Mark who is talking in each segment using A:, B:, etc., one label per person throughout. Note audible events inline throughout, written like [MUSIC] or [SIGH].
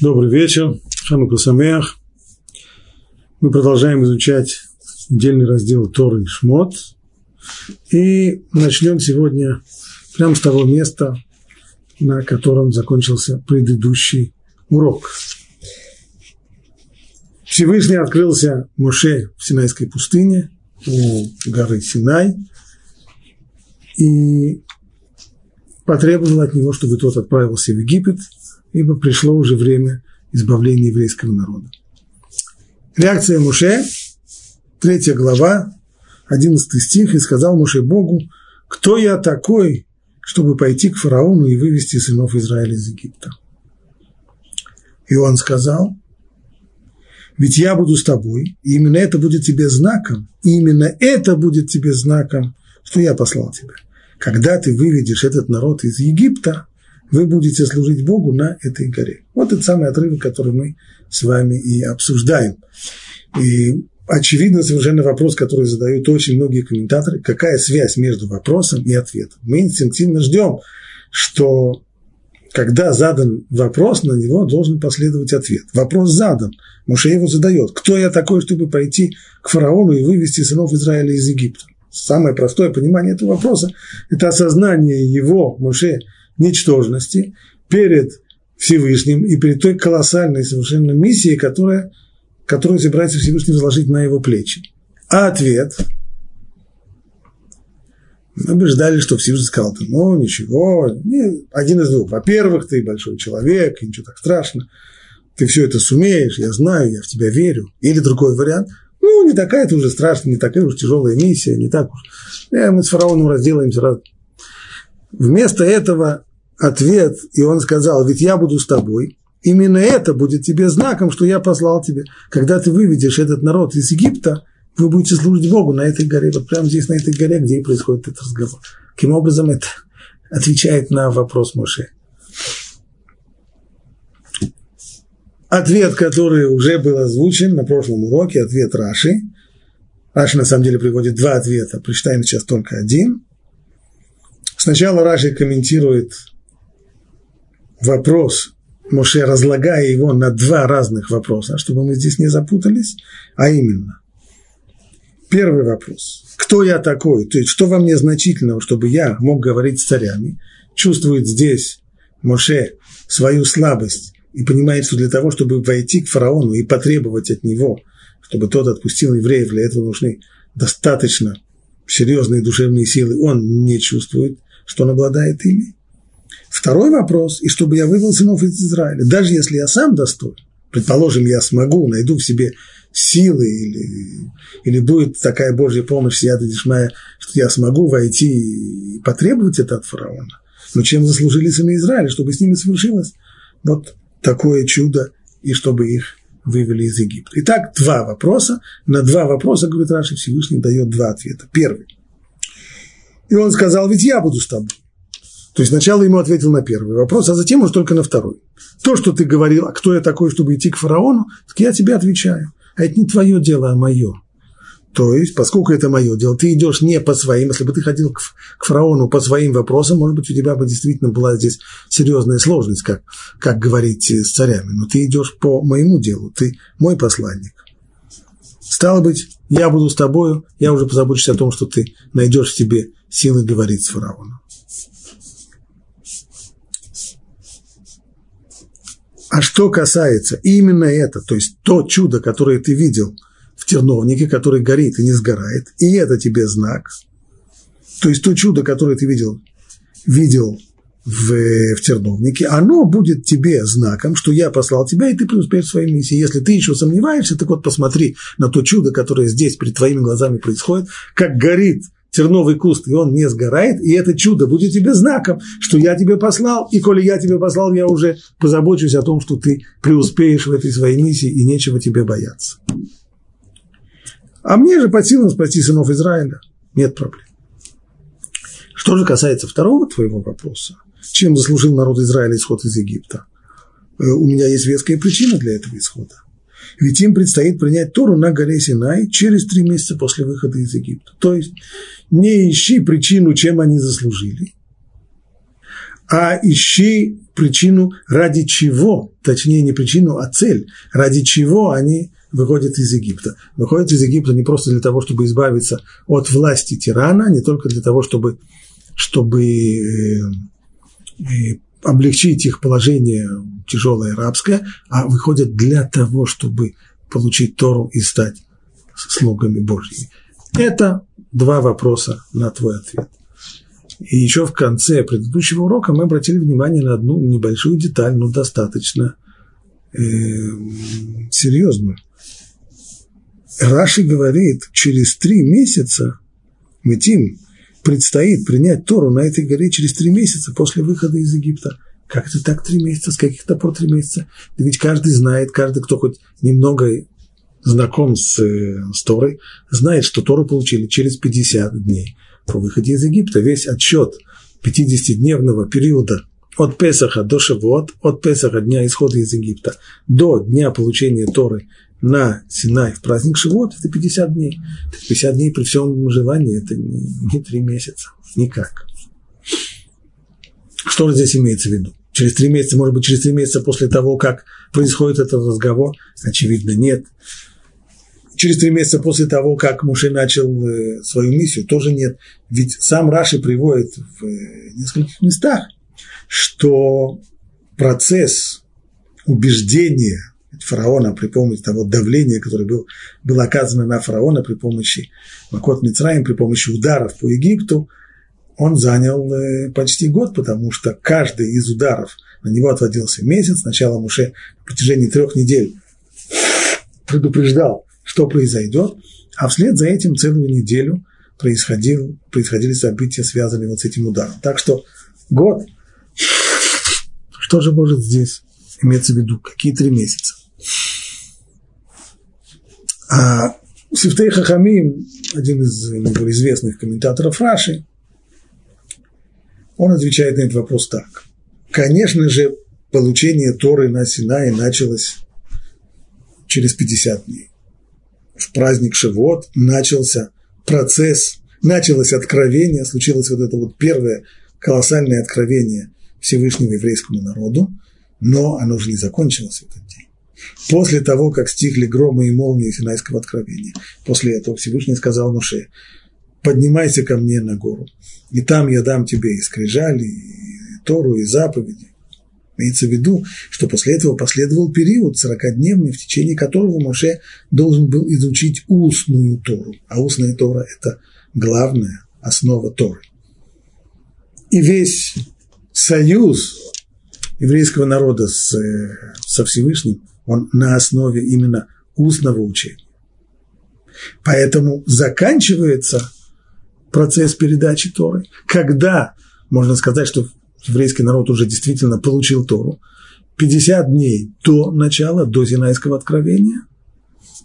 A: Добрый вечер, Ханука Самеах. Мы продолжаем изучать отдельный раздел Торы и Шмот. И начнем сегодня прямо с того места, на котором закончился предыдущий урок. Всевышний открылся Моше в Синайской пустыне у горы Синай и потребовал от него, чтобы тот отправился в Египет – ибо пришло уже время избавления еврейского народа. Реакция Муше, третья глава, одиннадцатый стих, и сказал Муше Богу, кто я такой, чтобы пойти к фараону и вывести сынов Израиля из Египта? И он сказал, ведь я буду с тобой, и именно это будет тебе знаком, и именно это будет тебе знаком, что я послал тебя. Когда ты выведешь этот народ из Египта, вы будете служить Богу на этой горе. Вот этот самый отрывок, который мы с вами и обсуждаем. И очевидно совершенно вопрос, который задают очень многие комментаторы, какая связь между вопросом и ответом. Мы инстинктивно ждем, что когда задан вопрос, на него должен последовать ответ. Вопрос задан, Муше его задает. Кто я такой, чтобы пойти к фараону и вывести сынов Израиля из Египта? Самое простое понимание этого вопроса – это осознание его, Муше, ничтожности перед Всевышним и перед той колоссальной совершенно миссией, которая, которую собирается Всевышний возложить на его плечи. А ответ – мы бы что Всевышний сказал, ну, ничего, один из двух. Во-первых, ты большой человек, и ничего так страшно, ты все это сумеешь, я знаю, я в тебя верю. Или другой вариант, ну, не такая ты уже страшная, не такая уж тяжелая миссия, не так уж. Э, мы с фараоном разделаемся раз. Вместо этого ответ, и он сказал, ведь я буду с тобой, именно это будет тебе знаком, что я послал тебе. Когда ты выведешь этот народ из Египта, вы будете служить Богу на этой горе, вот прямо здесь, на этой горе, где и происходит этот разговор. Каким образом это отвечает на вопрос Моше? Ответ, который уже был озвучен на прошлом уроке, ответ Раши. Раши на самом деле приводит два ответа, прочитаем сейчас только один. Сначала Раши комментирует вопрос Моше, разлагая его на два разных вопроса, чтобы мы здесь не запутались, а именно, первый вопрос, кто я такой, то есть что во мне значительного, чтобы я мог говорить с царями, чувствует здесь Моше свою слабость и понимает, что для того, чтобы войти к фараону и потребовать от него, чтобы тот отпустил евреев, для этого нужны достаточно серьезные душевные силы, он не чувствует, что он обладает ими. Второй вопрос, и чтобы я вывел сынов из Израиля, даже если я сам достоин, предположим, я смогу, найду в себе силы или, или будет такая Божья помощь, сияда Дишмая, что я смогу войти и потребовать это от фараона. Но чем заслужили сыны Израиля, чтобы с ними совершилось вот такое чудо, и чтобы их вывели из Египта. Итак, два вопроса. На два вопроса, говорит Раши, Всевышний дает два ответа. Первый. И он сказал, ведь я буду с тобой. То есть сначала ему ответил на первый вопрос, а затем уж только на второй. То, что ты говорил, а кто я такой, чтобы идти к фараону, так я тебе отвечаю. А это не твое дело, а мое. То есть, поскольку это мое дело, ты идешь не по своим, если бы ты ходил к, к фараону по своим вопросам, может быть, у тебя бы действительно была здесь серьезная сложность, как, как говорить с царями. Но ты идешь по моему делу, ты мой посланник. Стало быть, я буду с тобою, я уже позабочусь о том, что ты найдешь в себе силы говорить с фараоном. А что касается именно это, то есть то чудо, которое ты видел в терновнике, который горит и не сгорает, и это тебе знак, то есть то чудо, которое ты видел, видел в, в терновнике, оно будет тебе знаком, что я послал тебя, и ты преуспеешь в своей миссии. Если ты еще сомневаешься, так вот посмотри на то чудо, которое здесь перед твоими глазами происходит, как горит терновый куст, и он не сгорает, и это чудо будет тебе знаком, что я тебе послал, и коли я тебе послал, я уже позабочусь о том, что ты преуспеешь в этой своей миссии, и нечего тебе бояться. А мне же под силам спасти сынов Израиля. Нет проблем. Что же касается второго твоего вопроса, чем заслужил народ Израиля исход из Египта? Э, у меня есть веская причина для этого исхода. Ведь им предстоит принять Тору на горе Синай через три месяца после выхода из Египта. То есть не ищи причину, чем они заслужили, а ищи причину, ради чего, точнее не причину, а цель, ради чего они выходят из Египта. Выходят из Египта не просто для того, чтобы избавиться от власти тирана, не только для того, чтобы, чтобы э, э, облегчить их положение тяжелое рабское, а выходят для того, чтобы получить Тору и стать слугами Божьими. Это два вопроса на твой ответ. И еще в конце предыдущего урока мы обратили внимание на одну небольшую деталь, но достаточно э, серьезную. Раши говорит, через три месяца Метим предстоит принять Тору на этой горе через три месяца после выхода из Египта. Как это так три месяца? С каких-то пор три месяца? Да ведь каждый знает, каждый, кто хоть немного знаком с, э, с Торой, знает, что Тору получили через 50 дней по выходе из Египта. Весь отчет 50-дневного периода от Песаха до Шавуот, от Песаха дня исхода из Египта до дня получения Торы на Синай в праздник Шивот, это 50 дней. 50 дней при всем желании, это не, не 3 месяца, никак. Что здесь имеется в виду? Через три месяца, может быть, через три месяца после того, как происходит этот разговор? Очевидно, нет через три месяца после того, как Муше начал э, свою миссию, тоже нет. Ведь сам Раши приводит в э, нескольких местах, что процесс убеждения фараона при помощи того давления, которое был, было оказано на фараона при помощи Макот Мицраим, при помощи ударов по Египту, он занял э, почти год, потому что каждый из ударов на него отводился месяц. Сначала Муше на протяжении трех недель предупреждал что произойдет, а вслед за этим целую неделю происходил, происходили события, связанные вот с этим ударом. Так что год, что же может здесь иметься в виду? Какие три месяца? А Сифтей Хахамим, один из наиболее известных комментаторов Раши, он отвечает на этот вопрос так. Конечно же, получение Торы на Синае началось через 50 дней в праздник Шивот начался процесс, началось откровение, случилось вот это вот первое колоссальное откровение Всевышнему еврейскому народу, но оно же не закончилось в этот день. После того, как стихли громы и молнии Синайского откровения, после этого Всевышний сказал Муше, поднимайся ко мне на гору, и там я дам тебе и скрижали, и Тору, и заповеди. Имеется в виду, что после этого последовал период 40-дневный, в течение которого Моше должен был изучить устную Тору. А устная Тора – это главная основа Торы. И весь союз еврейского народа с, со Всевышним, он на основе именно устного учения. Поэтому заканчивается процесс передачи Торы, когда можно сказать, что еврейский народ уже действительно получил Тору, 50 дней до начала, до Зинайского откровения,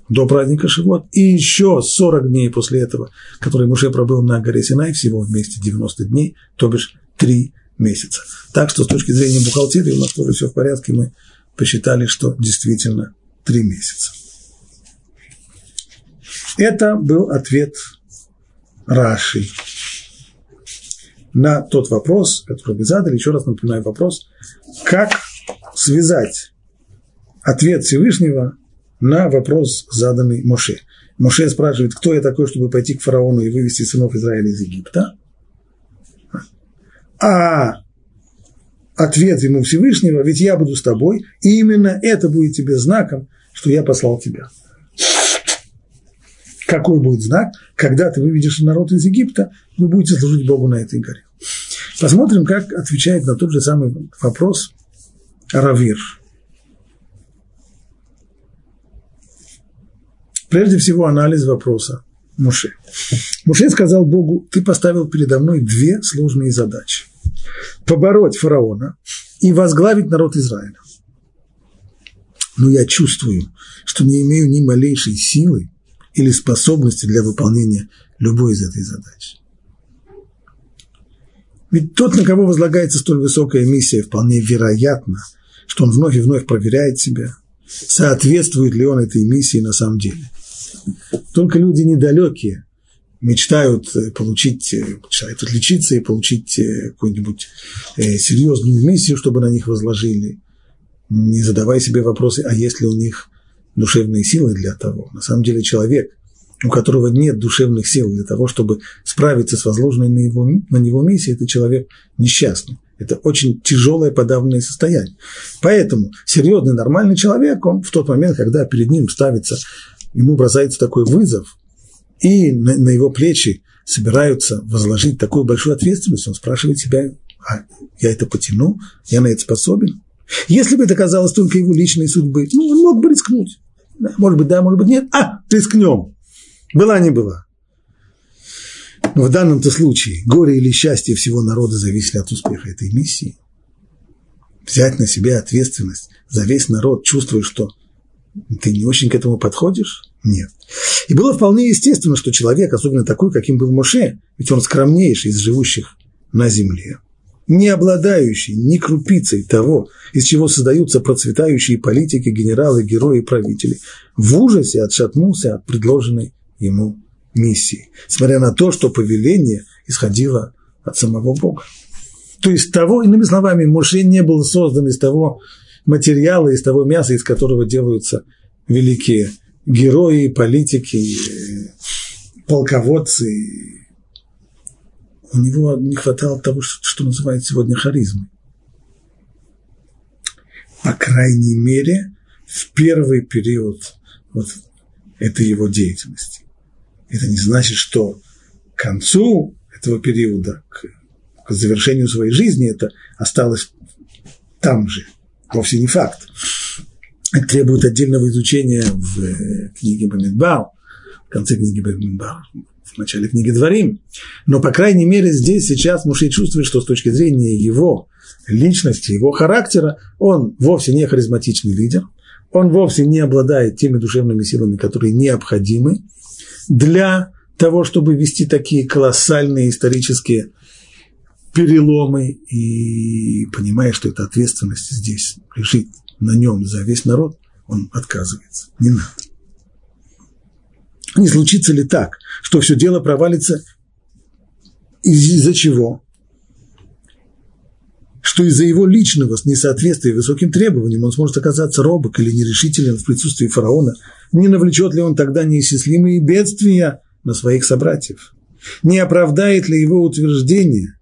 A: до праздника Шивот, и еще 40 дней после этого, которые Муше пробыл на горе Синай, всего вместе 90 дней, то бишь 3 месяца. Так что с точки зрения бухгалтерии у нас тоже все в порядке, мы посчитали, что действительно 3 месяца. Это был ответ Раши на тот вопрос, который вы задали, еще раз напоминаю вопрос, как связать ответ Всевышнего на вопрос, заданный Моше. Моше спрашивает, кто я такой, чтобы пойти к фараону и вывести сынов Израиля из Египта. А ответ ему Всевышнего, ведь я буду с тобой, и именно это будет тебе знаком, что я послал тебя. Какой будет знак? Когда ты выведешь народ из Египта, вы будете служить Богу на этой горе. Посмотрим, как отвечает на тот же самый вопрос Равир. Прежде всего, анализ вопроса Муше. Муше сказал Богу, ты поставил передо мной две сложные задачи. Побороть фараона и возглавить народ Израиля. Но я чувствую, что не имею ни малейшей силы или способности для выполнения любой из этой задачи. Ведь тот, на кого возлагается столь высокая миссия, вполне вероятно, что он вновь и вновь проверяет себя, соответствует ли он этой миссии на самом деле. Только люди недалекие мечтают э, получить, э, мечтают отличиться и получить э, какую-нибудь серьезную миссию, чтобы на них возложили, не задавая себе вопросы, а есть ли у них душевные силы для того. На самом деле человек, у которого нет душевных сил для того, чтобы справиться с возложенной на, его, на него миссией, это человек несчастный. Это очень тяжелое подавленное состояние. Поэтому серьезный, нормальный человек, он в тот момент, когда перед ним ставится, ему бросается такой вызов, и на, на его плечи собираются возложить такую большую ответственность, он спрашивает себя, а я это потяну, я на это способен? Если бы это казалось только его личной судьбой, ну, он мог бы рискнуть. Может быть, да, может быть, нет. А, рискнем. Была, не была. Но в данном-то случае горе или счастье всего народа зависели от успеха этой миссии. Взять на себя ответственность за весь народ, чувствуя, что ты не очень к этому подходишь? Нет. И было вполне естественно, что человек, особенно такой, каким был Моше, ведь он скромнейший из живущих на земле, не обладающий ни крупицей того, из чего создаются процветающие политики, генералы, герои и правители, в ужасе отшатнулся от предложенной ему миссии, несмотря на то, что повеление исходило от самого Бога. То есть того, иными словами, Моше не был создан из того материала, из того мяса, из которого делаются великие герои, политики, полководцы. У него не хватало того, что, что называют сегодня харизмой. По крайней мере, в первый период вот этой его деятельности. Это не значит, что к концу этого периода, к, к завершению своей жизни, это осталось там же. Вовсе не факт. Требует отдельного изучения в э, книге Бамидбар, в конце книги Бамидбар, в начале книги Дворим. Но, по крайней мере, здесь сейчас Мушей чувствует, что с точки зрения его личности, его характера, он вовсе не харизматичный лидер, он вовсе не обладает теми душевными силами, которые необходимы для того, чтобы вести такие колоссальные исторические переломы и понимая, что эта ответственность здесь лежит на нем за весь народ, он отказывается. Не надо. Не случится ли так, что все дело провалится из-за чего? Что из-за его личного несоответствия высоким требованиям он сможет оказаться робок или нерешителен в присутствии фараона, не навлечет ли он тогда неисчислимые бедствия на своих собратьев? Не оправдает ли его утверждение,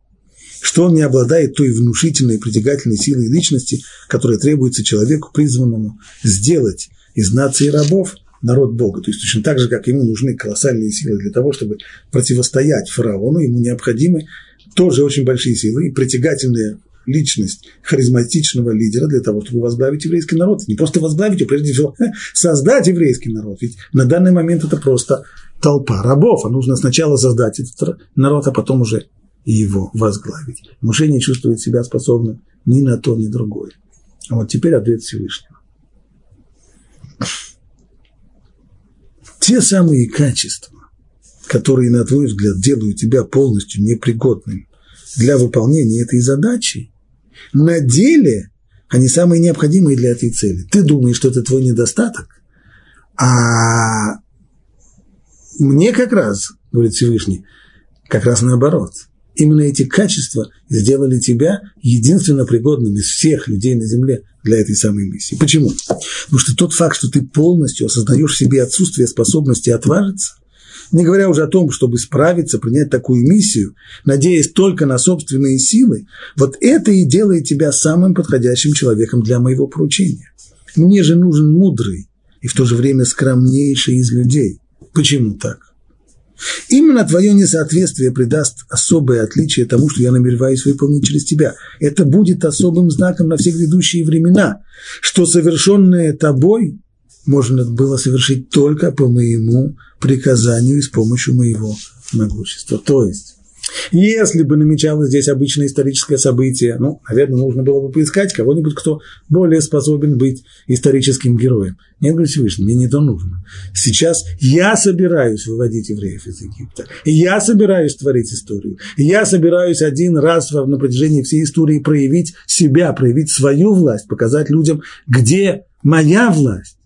A: что он не обладает той внушительной притягательной силой личности, которая требуется человеку, призванному сделать из нации рабов народ Бога. То есть точно так же, как ему нужны колоссальные силы для того, чтобы противостоять фараону, ему необходимы тоже очень большие силы и притягательная личность харизматичного лидера для того, чтобы возглавить еврейский народ. Не просто возглавить, а прежде всего [LAUGHS] создать еврейский народ. Ведь на данный момент это просто толпа рабов, а нужно сначала создать этот народ, а потом уже его возглавить. Муше не чувствует себя способным ни на то, ни другое. А вот теперь ответ Всевышнего. Те самые качества, которые, на твой взгляд, делают тебя полностью непригодным для выполнения этой задачи, на деле они самые необходимые для этой цели. Ты думаешь, что это твой недостаток, а мне как раз, говорит Всевышний, как раз наоборот – именно эти качества сделали тебя единственно пригодным из всех людей на земле для этой самой миссии. Почему? Потому что тот факт, что ты полностью осознаешь в себе отсутствие способности отважиться, не говоря уже о том, чтобы справиться, принять такую миссию, надеясь только на собственные силы, вот это и делает тебя самым подходящим человеком для моего поручения. Мне же нужен мудрый и в то же время скромнейший из людей. Почему так? Именно твое несоответствие придаст особое отличие тому, что я намереваюсь выполнить через тебя. Это будет особым знаком на все грядущие времена, что совершенное тобой можно было совершить только по моему приказанию и с помощью моего могущества. То есть, если бы намечалось здесь обычное историческое событие, ну, наверное, нужно было бы поискать кого-нибудь, кто более способен быть историческим героем. Нет, говорит Всевышний, мне не то нужно. Сейчас я собираюсь выводить евреев из Египта. Я собираюсь творить историю. Я собираюсь один раз на протяжении всей истории проявить себя, проявить свою власть, показать людям, где моя власть.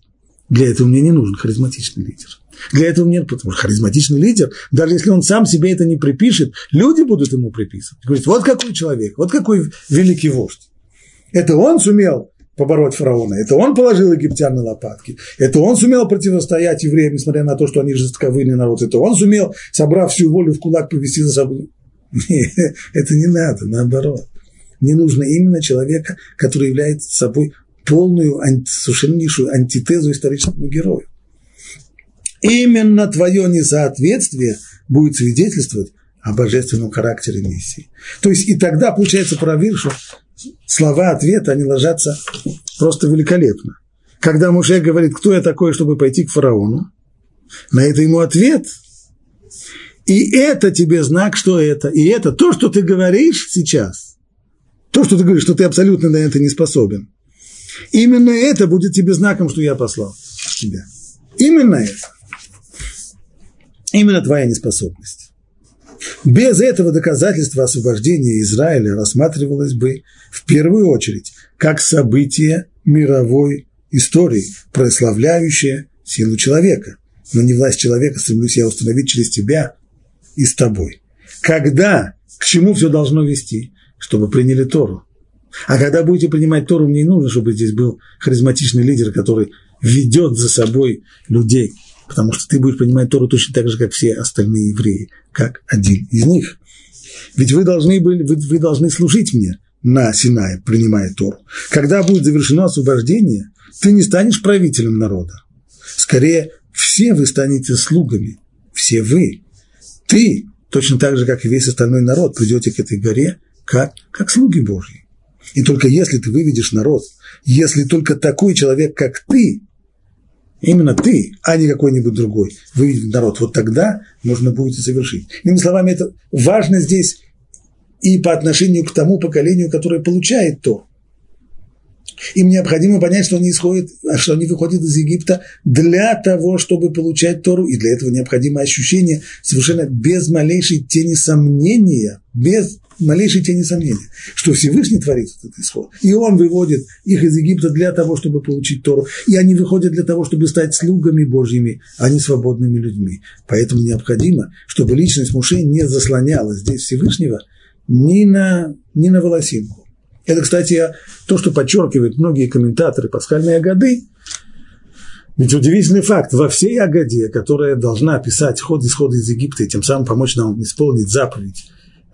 A: Для этого мне не нужен харизматичный лидер. Для этого нет, потому что харизматичный лидер, даже если он сам себе это не припишет, люди будут ему приписывать. Говорит, вот какой человек, вот какой великий вождь. Это он сумел побороть фараона, это он положил египтян на лопатки, это он сумел противостоять евреям, несмотря на то, что они жестковыйный народ, это он сумел, собрав всю волю в кулак, повести за собой. [LAUGHS] Нет, это не надо, наоборот. Не нужно именно человека, который является собой полную, совершеннейшую антитезу историческому герою. Именно твое несоответствие будет свидетельствовать о божественном характере миссии. То есть и тогда получается проверь, что слова ответа, они ложатся просто великолепно. Когда Муше говорит, кто я такой, чтобы пойти к фараону, на это ему ответ. И это тебе знак, что это. И это то, что ты говоришь сейчас, то, что ты говоришь, что ты абсолютно на это не способен. Именно это будет тебе знаком, что я послал тебя. Именно это. Именно твоя неспособность. Без этого доказательства освобождения Израиля рассматривалось бы в первую очередь как событие мировой истории, прославляющее силу человека. Но не власть человека стремлюсь я установить через тебя и с тобой. Когда, к чему все должно вести? Чтобы приняли Тору. А когда будете принимать Тору, мне не нужно, чтобы здесь был харизматичный лидер, который ведет за собой людей потому что ты будешь понимать Тору точно так же, как все остальные евреи, как один из них. Ведь вы должны, были, вы, вы должны служить мне на Синае, принимая Тору. Когда будет завершено освобождение, ты не станешь правителем народа. Скорее, все вы станете слугами, все вы. Ты, точно так же, как и весь остальной народ, придете к этой горе, как, как слуги Божьи. И только если ты выведешь народ, если только такой человек, как ты, Именно ты, а не какой-нибудь другой, выведет народ. Вот тогда можно будет и совершить. Иными словами, это важно здесь и по отношению к тому поколению, которое получает то. Им необходимо понять, что они, исходят, что они выходят из Египта для того, чтобы получать Тору, и для этого необходимо ощущение совершенно без малейшей тени сомнения, без малейшей тени сомнения, что Всевышний творит этот исход. И он выводит их из Египта для того, чтобы получить Тору. И они выходят для того, чтобы стать слугами Божьими, а не свободными людьми. Поэтому необходимо, чтобы личность Муше не заслоняла здесь Всевышнего ни на, ни на волосинку. Это, кстати, то, что подчеркивают многие комментаторы пасхальной Агады, ведь удивительный факт, во всей Агаде, которая должна описать ход исхода из Египта и тем самым помочь нам исполнить заповедь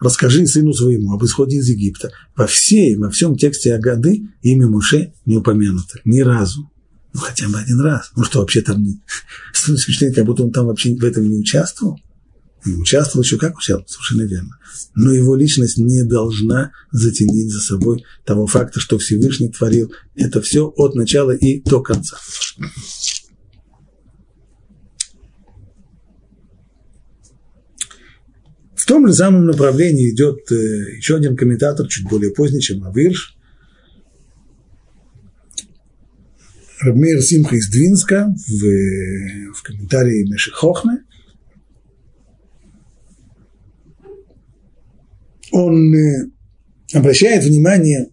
A: расскажи сыну своему об исходе из Египта. Во всей, во всем тексте Агады имя Муше не упомянуто ни разу. Ну, хотя бы один раз. Ну, что вообще там не... [LAUGHS] Впечатление, как будто он там вообще в этом не участвовал. Участвовал еще как участвовал, совершенно верно. Но его личность не должна затенить за собой того факта, что Всевышний творил это все от начала и до конца. том же самом направлении идет э, еще один комментатор, чуть более поздний, чем Авирш, Рабмейр Симха из Двинска в, в комментарии Мешехохме. Он э, обращает внимание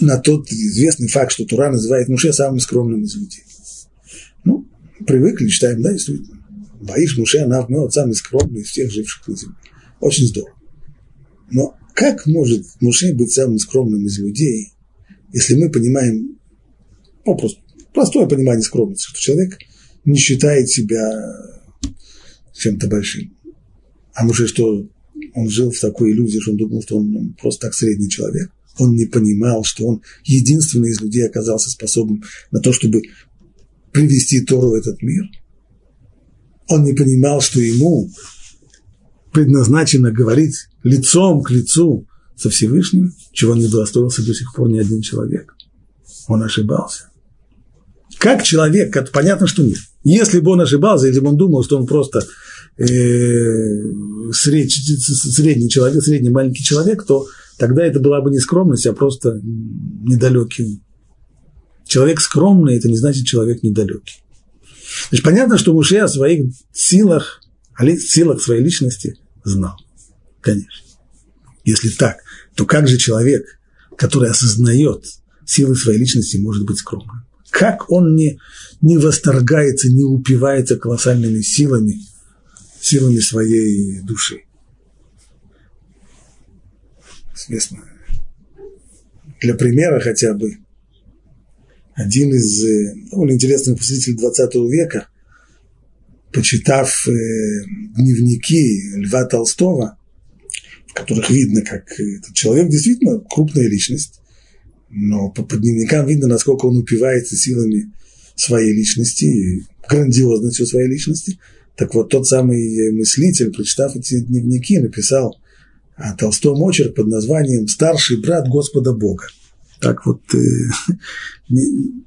A: на тот известный факт, что Тура называет Муше самым скромным из людей. Ну, привыкли, читаем, да, действительно. Баиш Муше Анавмеот, самый скромный из всех живших на земле. Очень здорово. Но как может Муше быть самым скромным из людей, если мы понимаем, ну, просто простое понимание скромности, что человек не считает себя чем-то большим. А Муше что, он жил в такой иллюзии, что он думал, что он просто так средний человек. Он не понимал, что он единственный из людей оказался способным на то, чтобы привести Тору в этот мир – он не понимал, что ему предназначено говорить лицом к лицу со Всевышним, чего не удостоился до сих пор ни один человек. Он ошибался. Как человек, понятно, что нет. Если бы он ошибался, если бы он думал, что он просто средний человек, средний маленький человек, то тогда это была бы не скромность, а просто недалекий. Человек скромный – это не значит человек недалекий. Значит, понятно, что Муше о своих силах, о силах своей личности знал. Конечно. Если так, то как же человек, который осознает силы своей личности, может быть скромным? Как он не, не восторгается, не упивается колоссальными силами, силами своей души. Известно. Для примера хотя бы, один из э, довольно интересных посетителей 20 века, почитав э, дневники Льва Толстого, в которых видно, как этот человек действительно крупная личность, но по, по дневникам видно, насколько он упивается силами своей личности и грандиозностью своей личности. Так вот, тот самый мыслитель, прочитав эти дневники, написал о Толстом очерк под названием «Старший брат Господа Бога». Так вот, э, [LAUGHS] ни,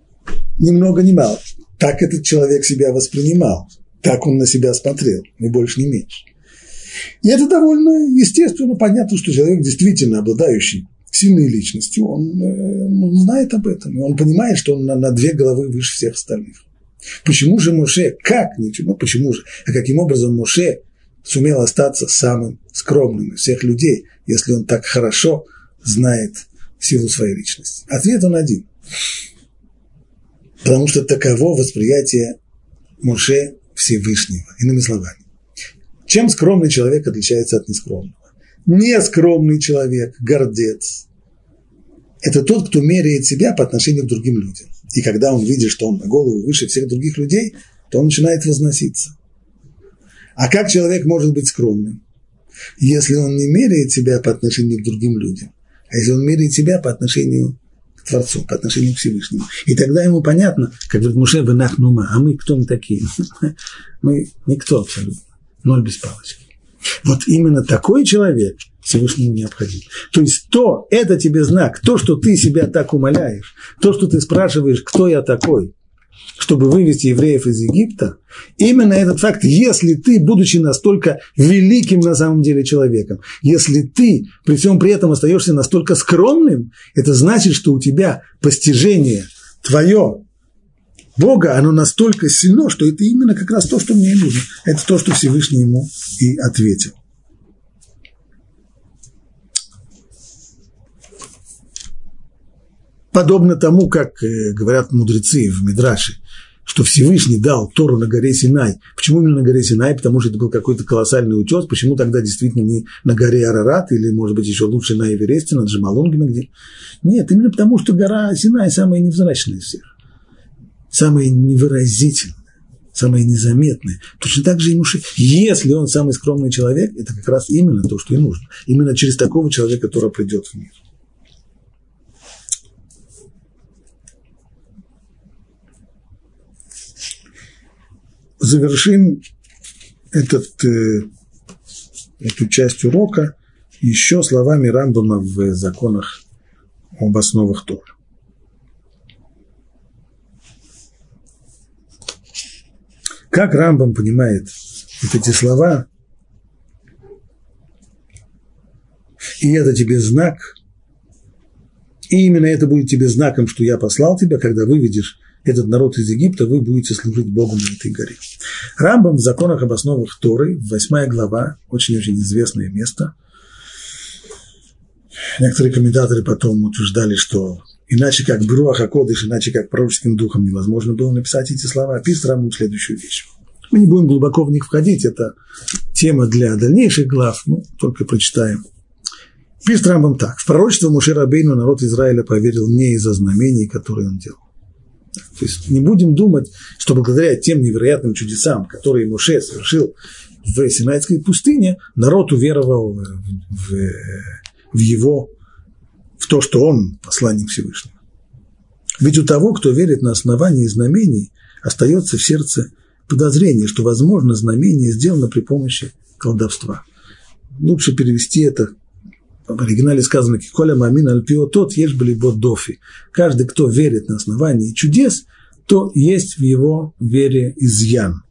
A: ни много ни мало. Так этот человек себя воспринимал, так он на себя смотрел, ни больше, ни меньше. И это довольно естественно, понятно, что человек, действительно обладающий сильной личностью, он, э, он знает об этом, он понимает, что он на, на две головы выше всех остальных. Почему же Моше, как ничего, ну почему же, а каким образом Моше сумел остаться самым скромным из всех людей, если он так хорошо знает силу своей личности? Ответ он один. Потому что таково восприятие Моше Всевышнего, иными словами. Чем скромный человек отличается от нескромного? Нескромный человек, гордец, это тот, кто меряет себя по отношению к другим людям. И когда он видит, что он на голову выше всех других людей, то он начинает возноситься. А как человек может быть скромным? Если он не меряет себя по отношению к другим людям, а если он меряет себя по отношению к Творцу, по отношению к Всевышнему. И тогда ему понятно, как говорит Муше Бенахнума, а мы кто мы такие? [LAUGHS] Мы никто абсолютно, ноль без палочки. Вот именно такой человек Всевышнему необходим. То есть то, это тебе знак, то, что ты себя так умоляешь, то, что ты спрашиваешь, кто я такой, чтобы вывести евреев из Египта, именно этот факт, если ты, будучи настолько великим на самом деле человеком, если ты при всем при этом остаешься настолько скромным, это значит, что у тебя постижение твое Бога, оно настолько сильно, что это именно как раз то, что мне нужно. Это то, что Всевышний ему и ответил. Подобно тому, как э, говорят мудрецы в Мидраше, что Всевышний дал Тору на горе Синай. Почему именно на горе Синай? Потому что это был какой-то колоссальный утес. Почему тогда действительно не на горе Арарат или, может быть, еще лучше на Эвересте, на Джамалунгме где? Нет, именно потому, что гора Синай самая невзрачная из всех самое невыразительное, самое незаметное. Точно так же и Муше. Если он самый скромный человек, это как раз именно то, что и нужно. Именно через такого человека, который придет в мир. Завершим этот, э, эту часть урока еще словами Рамбама в законах об основах Тора. Как Рамбам понимает вот эти слова? И это тебе знак, и именно это будет тебе знаком, что я послал тебя, когда выведешь этот народ из Египта, вы будете служить Богу на этой горе. Рамбам в законах об основах Торы, восьмая глава, очень-очень известное место. Некоторые комментаторы потом утверждали, что Иначе как Бруаха Кодыш, иначе как пророческим духом невозможно было написать эти слова. Пишет Рамбам следующую вещь. Мы не будем глубоко в них входить, это тема для дальнейших глав, ну, только прочитаем. Пишет Рамбам так. В пророчество Мушера Бейну народ Израиля поверил не из-за знамений, которые он делал. То есть не будем думать, что благодаря тем невероятным чудесам, которые Муше совершил в Синайской пустыне, народ уверовал в, в, в его то, что он посланник Всевышнего. Ведь у того, кто верит на основании знамений, остается в сердце подозрение, что, возможно, знамение сделано при помощи колдовства. Лучше перевести это в оригинале сказано «Киколя мамин альпио тот ешь были дофи». Каждый, кто верит на основании чудес, то есть в его вере изъян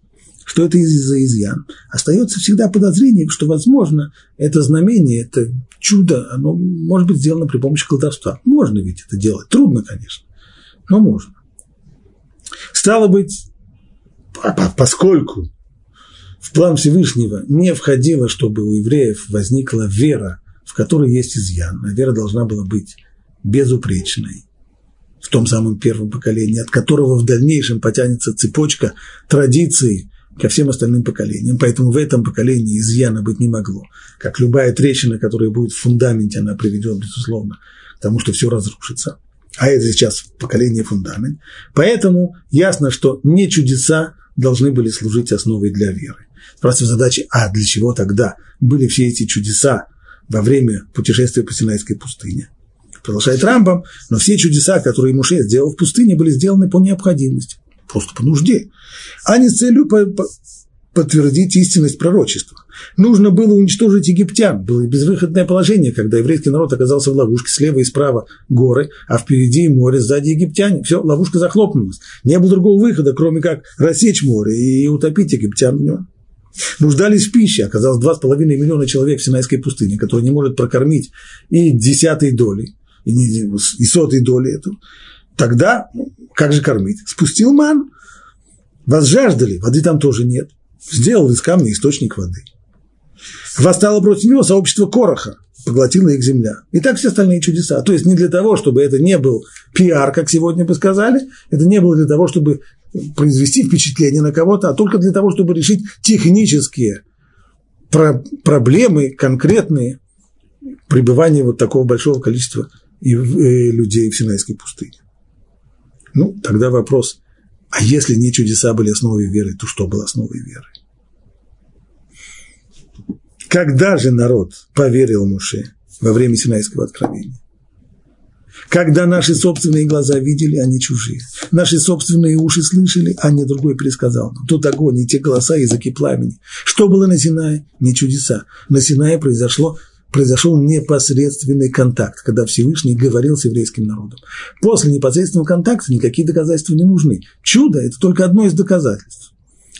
A: что это из-за изъян, остается всегда подозрение, что, возможно, это знамение, это чудо, оно может быть сделано при помощи колдовства. Можно ведь это делать. Трудно, конечно, но можно. Стало быть, поскольку в план Всевышнего не входило, чтобы у евреев возникла вера, в которой есть изъян, а вера должна была быть безупречной, в том самом первом поколении, от которого в дальнейшем потянется цепочка традиций ко всем остальным поколениям. Поэтому в этом поколении изъяна быть не могло. Как любая трещина, которая будет в фундаменте, она приведет, безусловно, к тому, что все разрушится. А это сейчас поколение фундамент. Поэтому ясно, что не чудеса должны были служить основой для веры. Просто задача, а для чего тогда были все эти чудеса во время путешествия по Синайской пустыне? Продолжает Рамбам, но все чудеса, которые Муше сделал в пустыне, были сделаны по необходимости, просто по нужде, а не с целью подтвердить истинность пророчества. Нужно было уничтожить египтян. Было безвыходное положение, когда еврейский народ оказался в ловушке слева и справа горы, а впереди море, сзади египтяне. Все, ловушка захлопнулась. Не было другого выхода, кроме как рассечь море и утопить египтян в нем. Нуждались в пище. Оказалось 2,5 миллиона человек в Синайской пустыне, которые не может прокормить и десятой доли, и, и сотой доли эту. Тогда, ну, как же кормить? Спустил ман. Вас жаждали, воды там тоже нет сделал из камня источник воды. Восстало против него сообщество Короха, поглотила их земля. И так все остальные чудеса. То есть не для того, чтобы это не был пиар, как сегодня бы сказали, это не было для того, чтобы произвести впечатление на кого-то, а только для того, чтобы решить технические про- проблемы конкретные пребывания вот такого большого количества э, людей в Синайской пустыне. Ну, тогда вопрос, а если не чудеса были основой веры, то что было основой веры? Когда же народ поверил Муше во время Синайского откровения? Когда наши собственные глаза видели, а не чужие. Наши собственные уши слышали, а не другой пересказал. Тут огонь и те голоса, языки пламени. Что было на Синае? Не чудеса. На Синае произошло произошел непосредственный контакт, когда Всевышний говорил с еврейским народом. После непосредственного контакта никакие доказательства не нужны. Чудо – это только одно из доказательств.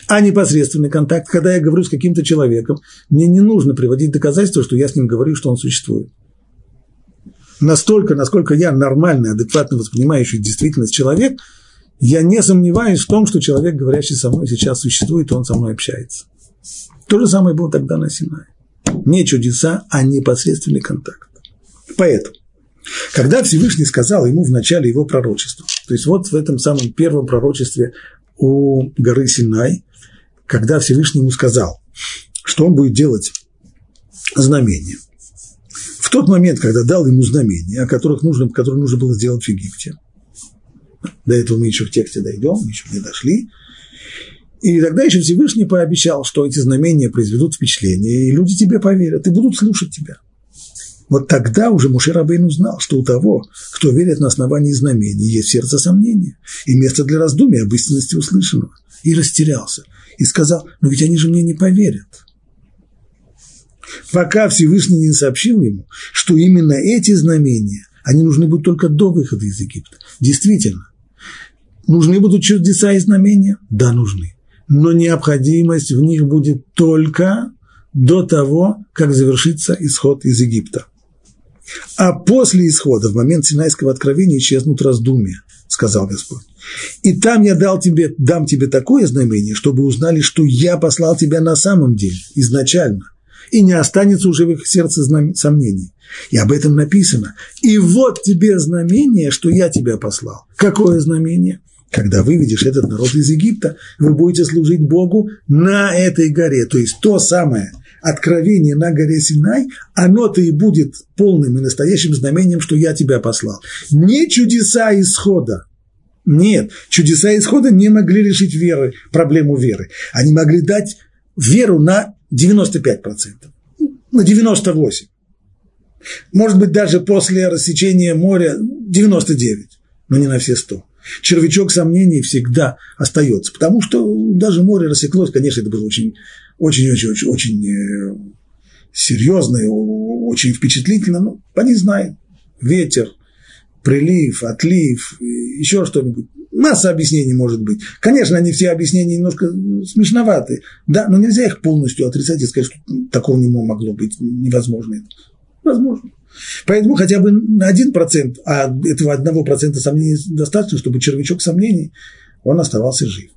A: А непосредственный контакт, когда я говорю с каким-то человеком, мне не нужно приводить доказательства, что я с ним говорю, что он существует. Настолько, насколько я нормальный, адекватно воспринимающий действительность человек, я не сомневаюсь в том, что человек, говорящий со мной, сейчас существует, и он со мной общается. То же самое было тогда на Синае. Не чудеса, а непосредственный контакт. Поэтому, когда Всевышний сказал ему в начале его пророчества, то есть вот в этом самом первом пророчестве у горы Синай, когда Всевышний ему сказал, что он будет делать знамения. В тот момент, когда дал ему знамения, о которых нужно, которые нужно было сделать в Египте, до этого мы еще в тексте дойдем, еще не дошли, и тогда еще Всевышний пообещал, что эти знамения произведут впечатление, и люди тебе поверят, и будут слушать тебя. Вот тогда уже Мушерабейн узнал, что у того, кто верит на основании знамений, есть в сердце сомнения и место для раздумий об истинности услышанного. И растерялся. И сказал, ну ведь они же мне не поверят. Пока Всевышний не сообщил ему, что именно эти знамения, они нужны будут только до выхода из Египта. Действительно, нужны будут чудеса и знамения? Да, нужны но необходимость в них будет только до того, как завершится исход из Египта. А после исхода, в момент Синайского откровения, исчезнут раздумья, сказал Господь. И там я дал тебе, дам тебе такое знамение, чтобы узнали, что я послал тебя на самом деле, изначально, и не останется уже в их сердце сомнений. И об этом написано. И вот тебе знамение, что я тебя послал. Какое знамение? Когда выведешь этот народ из Египта, вы будете служить Богу на этой горе. То есть то самое откровение на горе Синай, оно-то и будет полным и настоящим знамением, что я тебя послал. Не чудеса исхода. Нет, чудеса исхода не могли решить веры, проблему веры. Они могли дать веру на 95%, на 98%. Может быть, даже после рассечения моря 99%, но не на все 100% червячок сомнений всегда остается. Потому что даже море рассеклось, конечно, это было очень, очень, очень, очень, очень э, серьезно, очень впечатлительно. Ну, они знают. Ветер, прилив, отлив, еще что-нибудь. Масса объяснений может быть. Конечно, они все объяснения немножко смешноваты, да, но нельзя их полностью отрицать и сказать, что такого не могло быть, невозможно. Возможно. Поэтому хотя бы на 1%, а этого 1% сомнений достаточно, чтобы червячок сомнений, он оставался жив.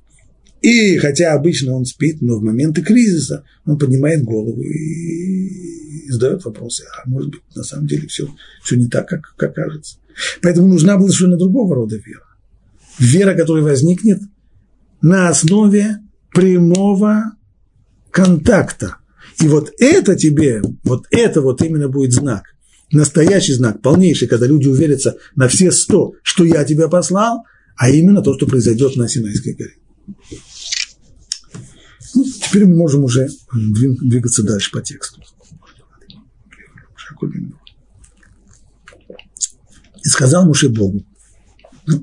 A: И хотя обычно он спит, но в моменты кризиса он поднимает голову и задает вопросы. А может быть, на самом деле все, все не так, как, как кажется. Поэтому нужна была совершенно другого рода вера. Вера, которая возникнет на основе прямого контакта. И вот это тебе, вот это вот именно будет знак, настоящий знак, полнейший, когда люди уверятся на все сто, что я тебя послал, а именно то, что произойдет на Синайской горе. Ну, теперь мы можем уже двигаться дальше по тексту. И сказал Муше Богу,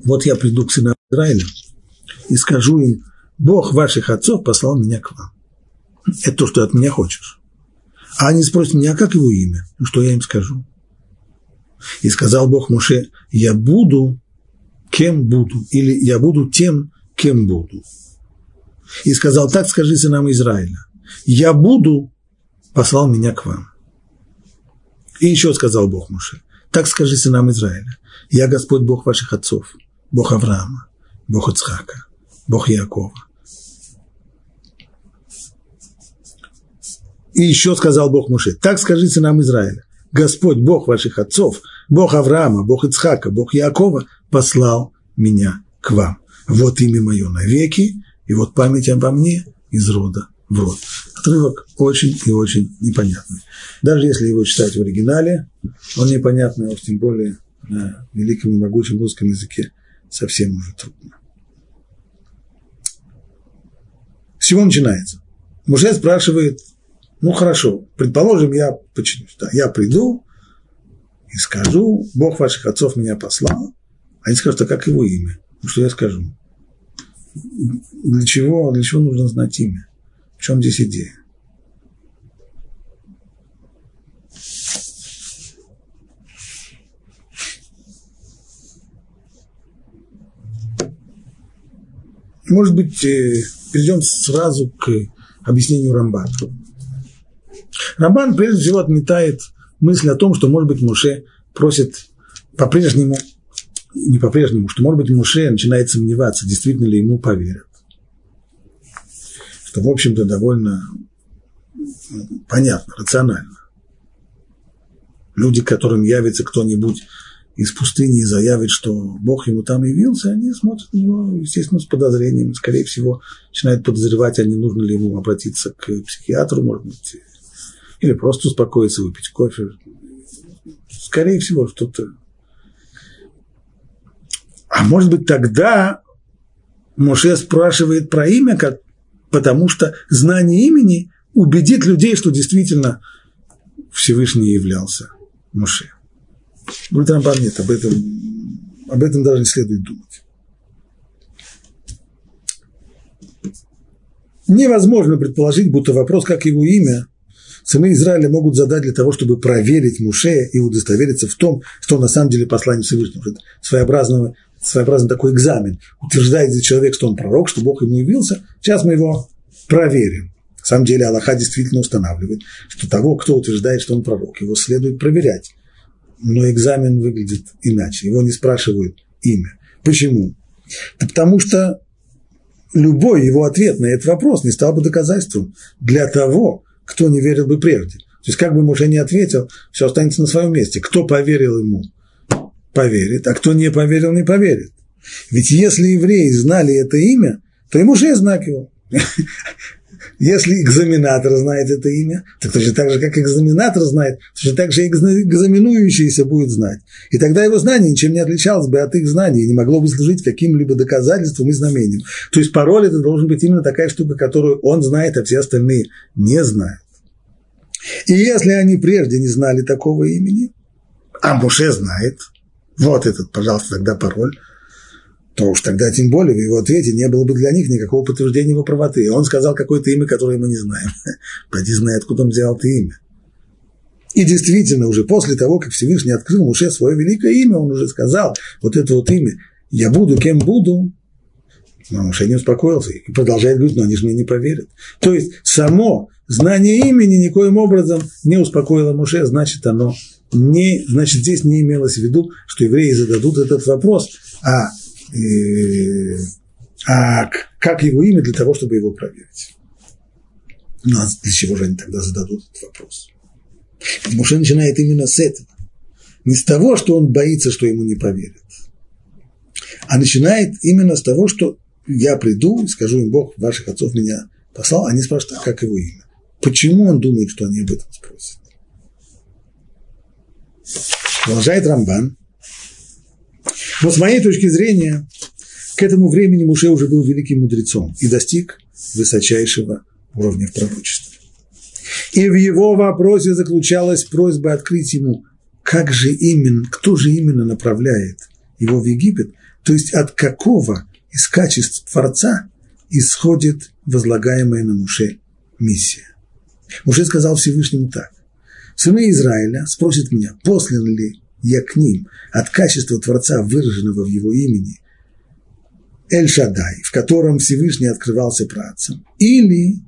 A: вот я приду к сынам Израиля и скажу им, Бог ваших отцов послал меня к вам. Это то, что от меня хочешь. А они спросят меня, как его имя? Ну, что я им скажу? И сказал Бог Муше, я буду, кем буду, или я буду тем, кем буду. И сказал, так скажи сынам Израиля, я буду, послал меня к вам. И еще сказал Бог Муше, так скажи сынам Израиля, я Господь Бог ваших отцов, Бог Авраама, Бог Ицхака, Бог Якова. И еще сказал Бог Муше, так скажи сынам Израиля, Господь, Бог ваших отцов, Бог Авраама, Бог Ицхака, Бог Якова послал меня к вам. Вот имя мое навеки, и вот память обо мне из рода в род. Отрывок очень и очень непонятный. Даже если его читать в оригинале, он непонятный, а уж тем более на великом и могучем русском языке совсем уже трудно. С чего начинается? Муше спрашивает, ну хорошо, предположим, я починюсь, да, я приду и скажу, Бог ваших отцов меня послал, они скажут, а как его имя? Ну что я скажу? Для чего, для чего нужно знать имя? В чем здесь идея? Может быть, э, перейдем сразу к объяснению Рамбана. Рамбан прежде всего отметает мысль о том, что, может быть, Муше просит по-прежнему, не по-прежнему, что, может быть, Муше начинает сомневаться, действительно ли ему поверят. Что, в общем-то, довольно понятно, рационально. Люди, которым явится кто-нибудь из пустыни и заявит, что Бог ему там явился, они смотрят на него, естественно, с подозрением. Скорее всего, начинают подозревать, а не нужно ли ему обратиться к психиатру, может быть, или просто успокоиться, выпить кофе. Скорее всего, что-то. А может быть, тогда Моше спрашивает про имя, как, потому что знание имени убедит людей, что действительно Всевышний являлся Моше. Говорит Рамбан, нет, об этом, об этом даже не следует думать. Невозможно предположить, будто вопрос, как его имя, сыны Израиля могут задать для того, чтобы проверить Муше и удостовериться в том, что на самом деле посланник Всевышнего. Это своеобразный, своеобразный такой экзамен. Утверждает ли человек, что он пророк, что Бог ему явился. Сейчас мы его проверим. На самом деле Аллаха действительно устанавливает, что того, кто утверждает, что он пророк, его следует проверять но экзамен выглядит иначе. Его не спрашивают имя. Почему? Да потому что любой его ответ на этот вопрос не стал бы доказательством для того, кто не верил бы прежде. То есть как бы Муше не ответил, все останется на своем месте. Кто поверил ему, поверит, а кто не поверил, не поверит. Ведь если евреи знали это имя, то и Муше знак его. [LAUGHS] Если экзаменатор знает это имя, то точно так же, как экзаменатор знает, точно так же и экзаменующийся будет знать. И тогда его знание ничем не отличалось бы от их знаний, и не могло бы служить каким-либо доказательством и знамением. То есть пароль это должен быть именно такая штука, которую он знает, а все остальные не знают. И если они прежде не знали такого имени, а Муше знает, вот этот, пожалуйста, тогда пароль, то уж тогда тем более в его ответе не было бы для них никакого подтверждения его правоты. И он сказал какое-то имя, которое мы не знаем. [LAUGHS] Пойди знает, откуда он взял это имя. И действительно, уже после того, как Всевышний открыл Муше свое великое имя, он уже сказал вот это вот имя «Я буду, кем буду». Но Муше не успокоился и продолжает говорить, но они же мне не поверят. То есть само знание имени никоим образом не успокоило Муше, значит, оно не, значит, здесь не имелось в виду, что евреи зададут этот вопрос, а а как его имя для того, чтобы его проверить? Ну, а для чего же они тогда зададут этот вопрос? Ведь Муше начинает именно с этого. Не с того, что он боится, что ему не поверят, а начинает именно с того, что я приду и скажу им, Бог ваших отцов меня послал, они спрашивают, а как его имя? Почему он думает, что они об этом спросят? Продолжает Рамбан. Но с моей точки зрения, к этому времени Муше уже был великим мудрецом и достиг высочайшего уровня в пророчестве. И в его вопросе заключалась просьба открыть ему, как же именно, кто же именно направляет его в Египет, то есть от какого из качеств Творца исходит возлагаемая на Муше миссия. Муше сказал Всевышнему так. Сыны Израиля спросят меня, послан ли я к ним от качества Творца, выраженного в его имени, Эль-Шадай, в котором Всевышний открывался працам, или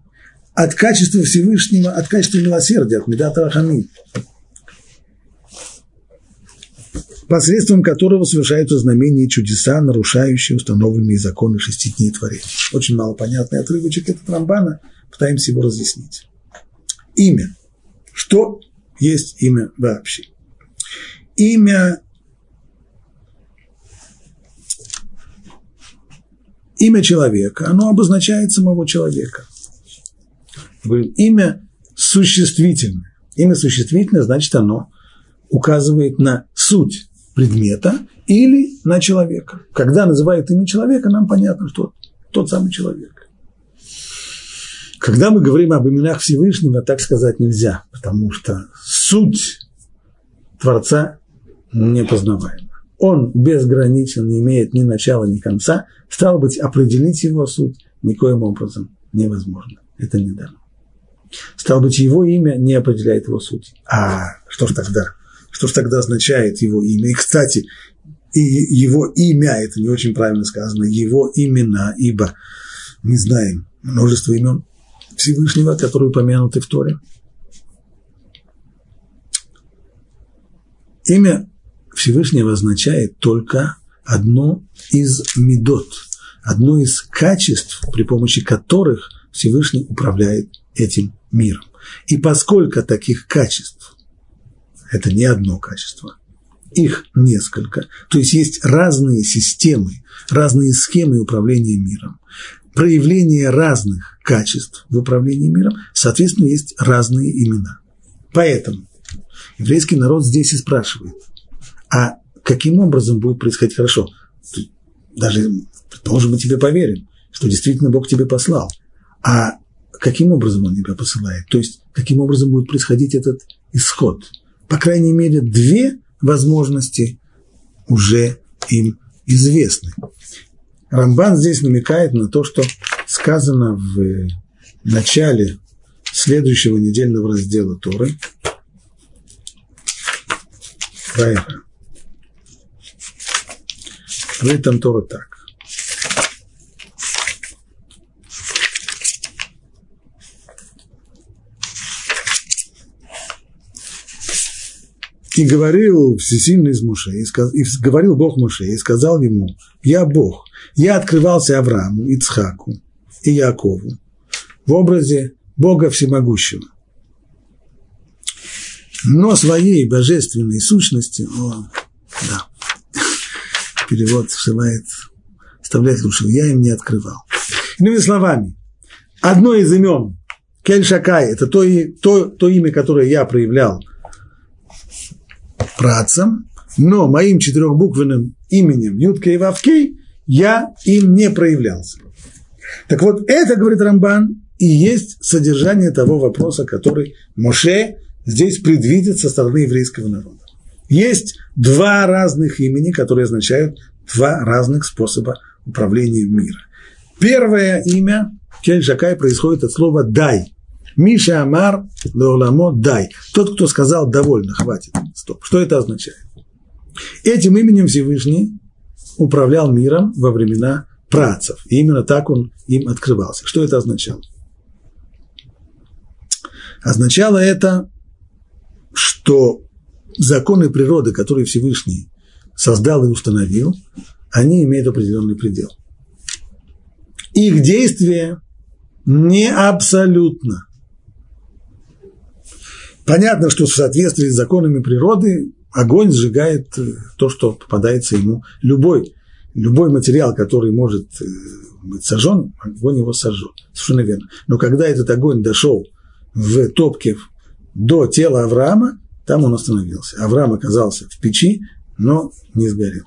A: от качества Всевышнего, от качества милосердия, от Медата Рахами, посредством которого совершаются знамения и чудеса, нарушающие установленные законы шести дней творения. Очень малопонятный отрывочек этот Рамбана, пытаемся его разъяснить. Имя. Что есть имя вообще? Имя имя человека, оно обозначает самого человека. Имя существительное. Имя существительное, значит, оно указывает на суть предмета или на человека. Когда называют имя человека, нам понятно, что тот самый человек. Когда мы говорим об именах Всевышнего, так сказать нельзя, потому что суть Творца непознаваема. Он безграничен, не имеет ни начала, ни конца. Стало быть, определить его суть никоим образом невозможно. Это не дано. Стало быть, его имя не определяет его суть. А что ж тогда? Что ж тогда означает его имя? И, кстати, и его имя, это не очень правильно сказано, его имена, ибо не знаем множество имен Всевышнего, которые упомянуты в Торе. Имя Всевышнего означает только одно из медот, одно из качеств, при помощи которых Всевышний управляет этим миром. И поскольку таких качеств, это не одно качество, их несколько, то есть есть разные системы, разные схемы управления миром, проявление разных качеств в управлении миром, соответственно, есть разные имена. Поэтому еврейский народ здесь и спрашивает, а каким образом будет происходить хорошо? Даже, предположим, мы тебе поверим, что действительно Бог тебе послал. А каким образом он тебя посылает, то есть каким образом будет происходить этот исход. По крайней мере, две возможности уже им известны. Рамбан здесь намекает на то, что сказано в начале следующего недельного раздела Торы. Правильно. Говорит там Тора так. И говорил всесильный из Муше, и, сказ, и говорил Бог Муше, и сказал ему, я Бог, я открывался Аврааму, Ицхаку и Якову в образе Бога Всемогущего. Но своей божественной сущности, о, да, перевод желает вставлять лучше, я им не открывал. Иными словами, одно из имен Кель Шакай – это то, то, то имя, которое я проявлял працам, но моим четырехбуквенным именем Юткей Вавкей я им не проявлялся. Так вот, это, говорит Рамбан, и есть содержание того вопроса, который Моше здесь предвидит со стороны еврейского народа. Есть два разных имени, которые означают два разных способа управления мира. Первое имя Кель Жакай происходит от слова «дай», Миша Амар Леоламо дай. Тот, кто сказал довольно, хватит. Стоп. Что это означает? Этим именем Всевышний управлял миром во времена працев. И именно так он им открывался. Что это означало? Означало это, что законы природы, которые Всевышний создал и установил, они имеют определенный предел. Их действие не абсолютно. Понятно, что в соответствии с законами природы огонь сжигает э, то, что попадается ему. Любой, любой материал, который может э, быть сожжен, огонь его сожжет. Совершенно верно. Но когда этот огонь дошел в топке до тела Авраама, там он остановился. Авраам оказался в печи, но не сгорел.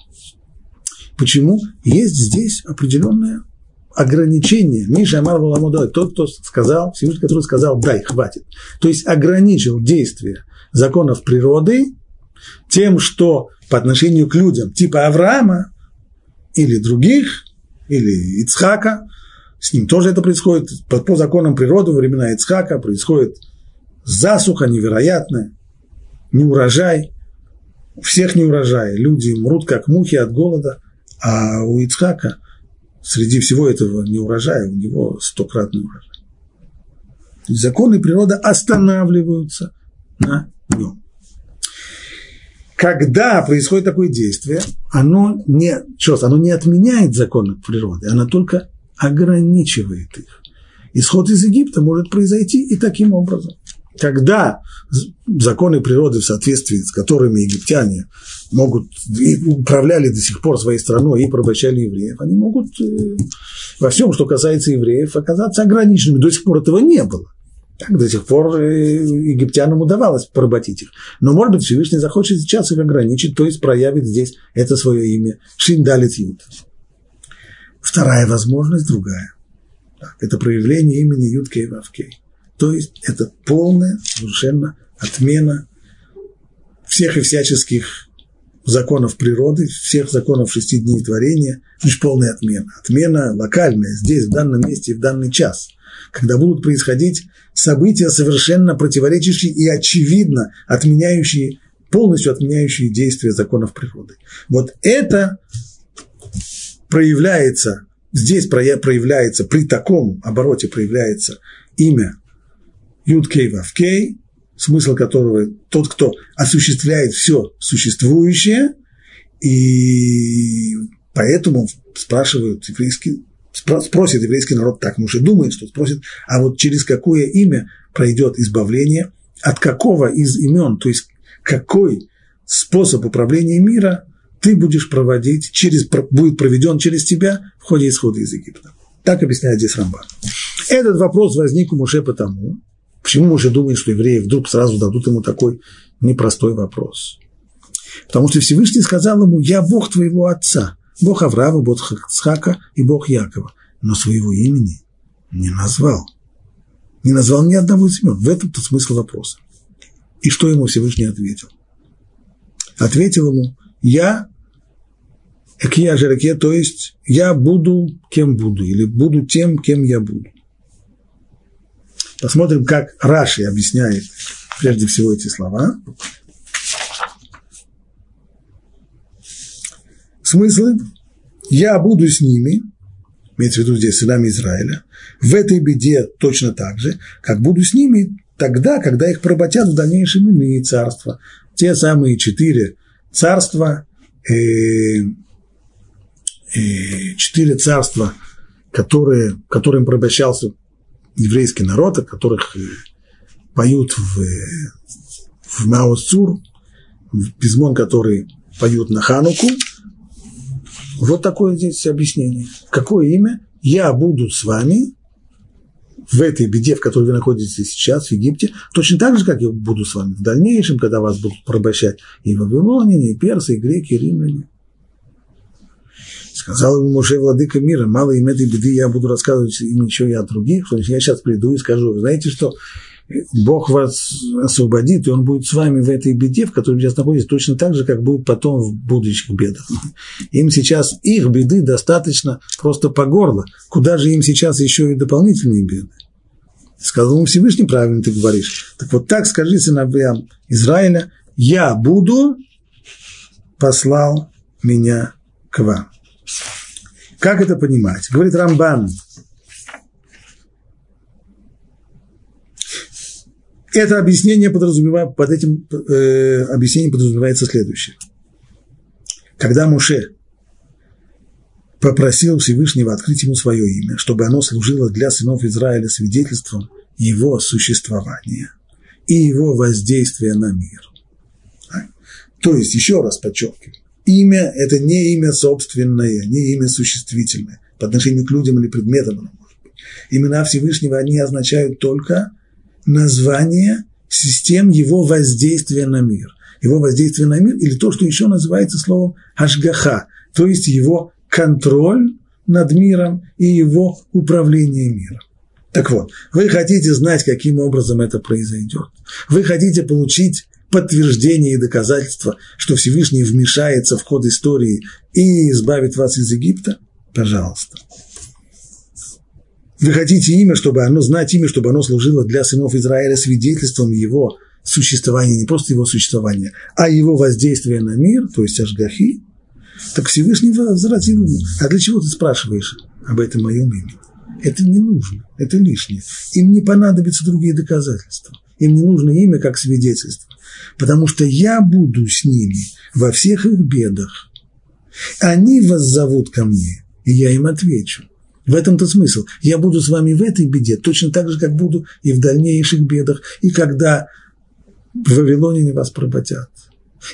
A: Почему? Есть здесь определенное ограничение. Миша Амар Валамудой, тот, кто сказал, Всевышний, который сказал, дай, хватит. То есть ограничил действие законов природы тем, что по отношению к людям типа Авраама или других, или Ицхака, с ним тоже это происходит, по, по законам природы времена Ицхака происходит засуха невероятная, неурожай, у всех неурожай, люди мрут как мухи от голода, а у Ицхака среди всего этого неурожая у него стократный урожай. Законы природы останавливаются на нем. Когда происходит такое действие, оно не, что, оно не отменяет законы природы, оно только ограничивает их. Исход из Египта может произойти и таким образом. Когда законы природы, в соответствии с которыми египтяне могут управляли до сих пор своей страной и порабощали евреев, они могут э, во всем, что касается евреев, оказаться ограниченными. До сих пор этого не было. Так до сих пор э, египтянам удавалось поработить их. Но, может быть, Всевышний захочет сейчас их ограничить, то есть проявит здесь это свое имя. Шиндалит Ют. Вторая возможность другая. Так, это проявление имени Юткей Вавкей. То есть это полная, совершенно отмена всех и всяческих законов природы, всех законов шести дней творения, лишь полная отмена. Отмена локальная, здесь, в данном месте, в данный час, когда будут происходить события, совершенно противоречащие и очевидно отменяющие, полностью отменяющие действия законов природы. Вот это проявляется, здесь проявляется, при таком обороте проявляется имя Юдкей Вавкей, смысл которого тот, кто осуществляет все существующее, и поэтому спрашивают еврейский, спросит еврейский народ, так муж и думает, что спросит, а вот через какое имя пройдет избавление, от какого из имен, то есть какой способ управления мира ты будешь проводить, через, будет проведен через тебя в ходе исхода из Египта. Так объясняет здесь Рамбан. Этот вопрос возник у Муше потому, Почему Моше думает, что евреи вдруг сразу дадут ему такой непростой вопрос? Потому что Всевышний сказал ему, я Бог твоего отца, Бог Авраама, Бог Ицхака и Бог Якова, но своего имени не назвал. Не назвал ни одного из имен. В этом-то смысл вопроса. И что ему Всевышний ответил? Ответил ему, я Экия Жереке, то есть я буду кем буду, или буду тем, кем я буду. Посмотрим, как Раши объясняет прежде всего эти слова. Смыслы «я буду с ними», имеется в виду здесь сынами Израиля, в этой беде точно так же, как буду с ними тогда, когда их проботят в дальнейшем иные царства. Те самые четыре царства, э, э, четыре царства, которые, которым порабощался еврейский народ, о которых э, поют в, Маосцур, в пизмон, который поют на Хануку. Вот такое здесь объяснение. Какое имя? Я буду с вами в этой беде, в которой вы находитесь сейчас, в Египте, точно так же, как я буду с вами в дальнейшем, когда вас будут порабощать и вавилоняне, и персы, и греки, и римляне. Сказал ему Моше, владыка мира, мало им этой беды, я буду рассказывать им еще и о других, что я сейчас приду и скажу, знаете что, Бог вас освободит, и Он будет с вами в этой беде, в которой сейчас находитесь, точно так же, как будет потом в будущих бедах. Им сейчас их беды достаточно просто по горло. Куда же им сейчас еще и дополнительные беды? Сказал ему Всевышний, правильно ты говоришь. Так вот так скажи сыновьям Израиля, я буду, послал меня к вам. Как это понимать? Говорит Рамбан. Это объяснение подразумевает, под этим э, объяснением подразумевается следующее. Когда Муше попросил Всевышнего открыть ему свое имя, чтобы оно служило для сынов Израиля свидетельством его существования и его воздействия на мир. То есть, еще раз подчеркиваю, имя – это не имя собственное, не имя существительное по отношению к людям или предметам оно может быть. Имена Всевышнего, они означают только название систем его воздействия на мир. Его воздействие на мир или то, что еще называется словом ашгаха, то есть его контроль над миром и его управление миром. Так вот, вы хотите знать, каким образом это произойдет. Вы хотите получить подтверждение и доказательство, что Всевышний вмешается в ход истории и избавит вас из Египта? Пожалуйста. Вы хотите имя, чтобы оно, знать имя, чтобы оно служило для сынов Израиля свидетельством его существования, не просто его существования, а его воздействия на мир, то есть Ашгахи, так Всевышний возвратил ему. А для чего ты спрашиваешь об этом моем имени? Это не нужно, это лишнее. Им не понадобятся другие доказательства. Им не нужно имя как свидетельство. Потому что я буду с ними во всех их бедах. Они вас зовут ко мне, и я им отвечу. В этом-то смысл. Я буду с вами в этой беде, точно так же, как буду и в дальнейших бедах, и когда в Вавилоне не вас проботят,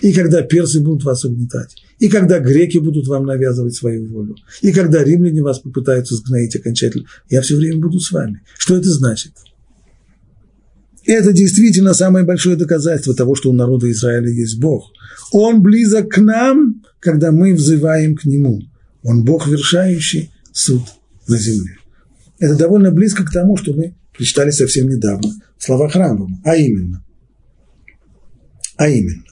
A: и когда персы будут вас угнетать, и когда греки будут вам навязывать свою волю, и когда римляне вас попытаются сгноить окончательно, я все время буду с вами. Что это значит? Это действительно самое большое доказательство того, что у народа Израиля есть Бог. Он близок к нам, когда мы взываем к Нему. Он Бог, вершающий суд на земле. Это довольно близко к тому, что мы прочитали совсем недавно в словах Рамбама, а именно, а именно,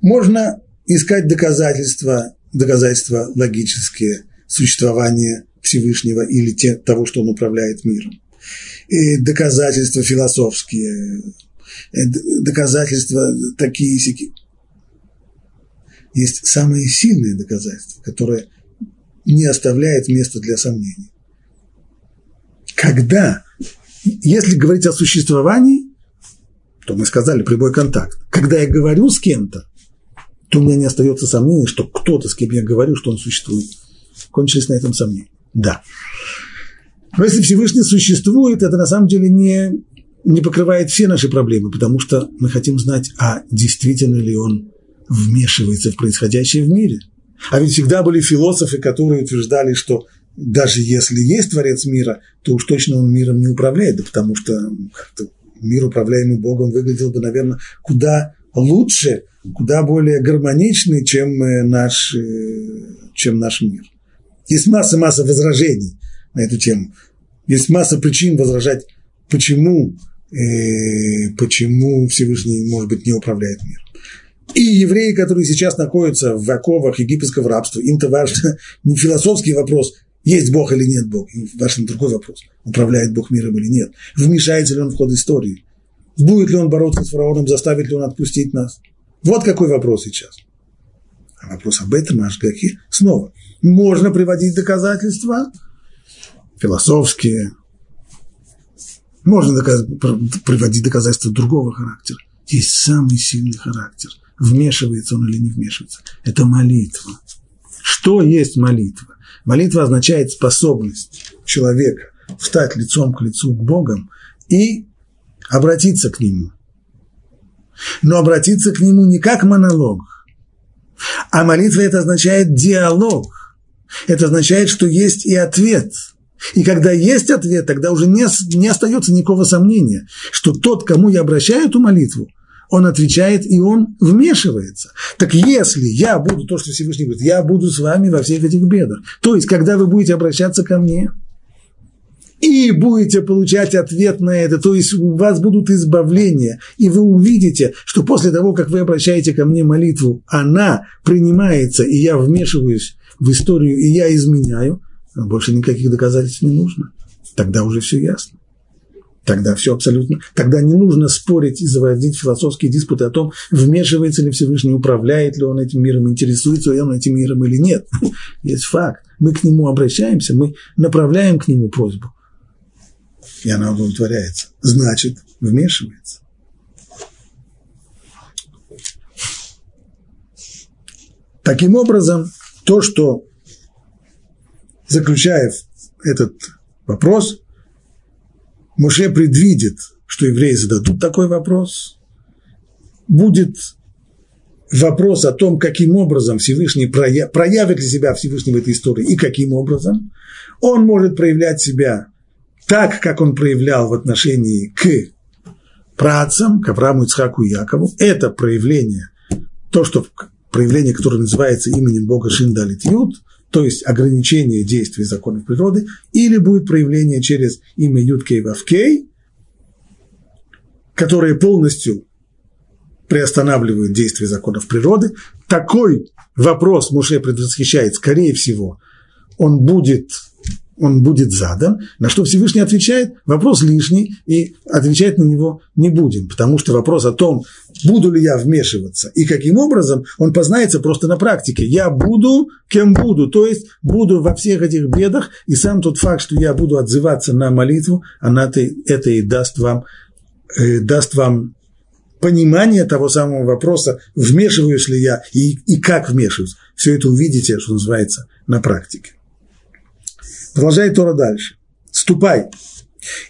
A: можно искать доказательства, доказательства логические существования Всевышнего или те, того, что он управляет миром. И доказательства философские, доказательства такие сики. Есть самые сильные доказательства, которые не оставляют места для сомнений. Когда, если говорить о существовании, то мы сказали прямой контакт. Когда я говорю с кем-то, то у меня не остается сомнений, что кто-то, с кем я говорю, что он существует. Кончились на этом сомнения. Да. Но если Всевышний существует, это на самом деле не, не покрывает все наши проблемы, потому что мы хотим знать, а действительно ли он вмешивается в происходящее в мире. А ведь всегда были философы, которые утверждали, что даже если есть Творец мира, то уж точно он миром не управляет, да потому что мир, управляемый Богом, выглядел бы, наверное, куда лучше, куда более гармоничный, чем э, наш, э, чем наш мир. Есть масса-масса возражений на эту тему. Есть масса причин возражать, почему, э, почему Всевышний, может быть, не управляет миром. И евреи, которые сейчас находятся в оковах египетского рабства, им-то важно [LAUGHS] не философский вопрос, есть Бог или нет Бог, им важен другой вопрос, управляет Бог миром или нет, вмешается ли он в ход истории, будет ли он бороться с фараоном, заставит ли он отпустить нас. Вот какой вопрос сейчас. А вопрос об этом, Ашгахи, снова. Можно приводить доказательства философские, можно доказ... приводить доказательства другого характера. Есть самый сильный характер. Вмешивается он или не вмешивается. Это молитва. Что есть молитва? Молитва означает способность человека встать лицом к лицу к Богу и обратиться к Нему. Но обратиться к Нему не как монолог, а молитва это означает диалог. Это означает, что есть и ответ. И когда есть ответ, тогда уже не, не остается никакого сомнения, что тот, кому я обращаю эту молитву, он отвечает и он вмешивается. Так если я буду, то, что Всевышний говорит, я буду с вами во всех этих бедах, то есть, когда вы будете обращаться ко мне, и будете получать ответ на это, то есть у вас будут избавления, и вы увидите, что после того, как вы обращаете ко мне молитву, она принимается, и я вмешиваюсь в историю, и я изменяю, больше никаких доказательств не нужно. Тогда уже все ясно. Тогда все абсолютно. Тогда не нужно спорить и заводить философские диспуты о том, вмешивается ли Всевышний, управляет ли он этим миром, интересуется ли он этим миром или нет. [LAUGHS] Есть факт. Мы к нему обращаемся, мы направляем к нему просьбу и она удовлетворяется, значит, вмешивается. Таким образом, то, что заключая этот вопрос, Муше предвидит, что евреи зададут такой вопрос. Будет вопрос о том, каким образом Всевышний проявит ли себя Всевышний в этой истории и каким образом. Он может проявлять себя так, как он проявлял в отношении к працам, к Аврааму, Ицхаку и Якову. Это проявление, то, что проявление, которое называется именем Бога Шиндалит Юд, то есть ограничение действий законов природы, или будет проявление через имя Юд Кей Вавкей, которые полностью приостанавливают действие законов природы. Такой вопрос Муше предвосхищает, скорее всего, он будет он будет задан, на что Всевышний отвечает, вопрос лишний, и отвечать на него не будем, потому что вопрос о том, буду ли я вмешиваться и каким образом, он познается просто на практике. Я буду, кем буду, то есть буду во всех этих бедах, и сам тот факт, что я буду отзываться на молитву, она это и даст вам, э, даст вам понимание того самого вопроса, вмешиваюсь ли я и, и как вмешиваюсь. Все это увидите, что называется, на практике. Продолжает Тора дальше. «Ступай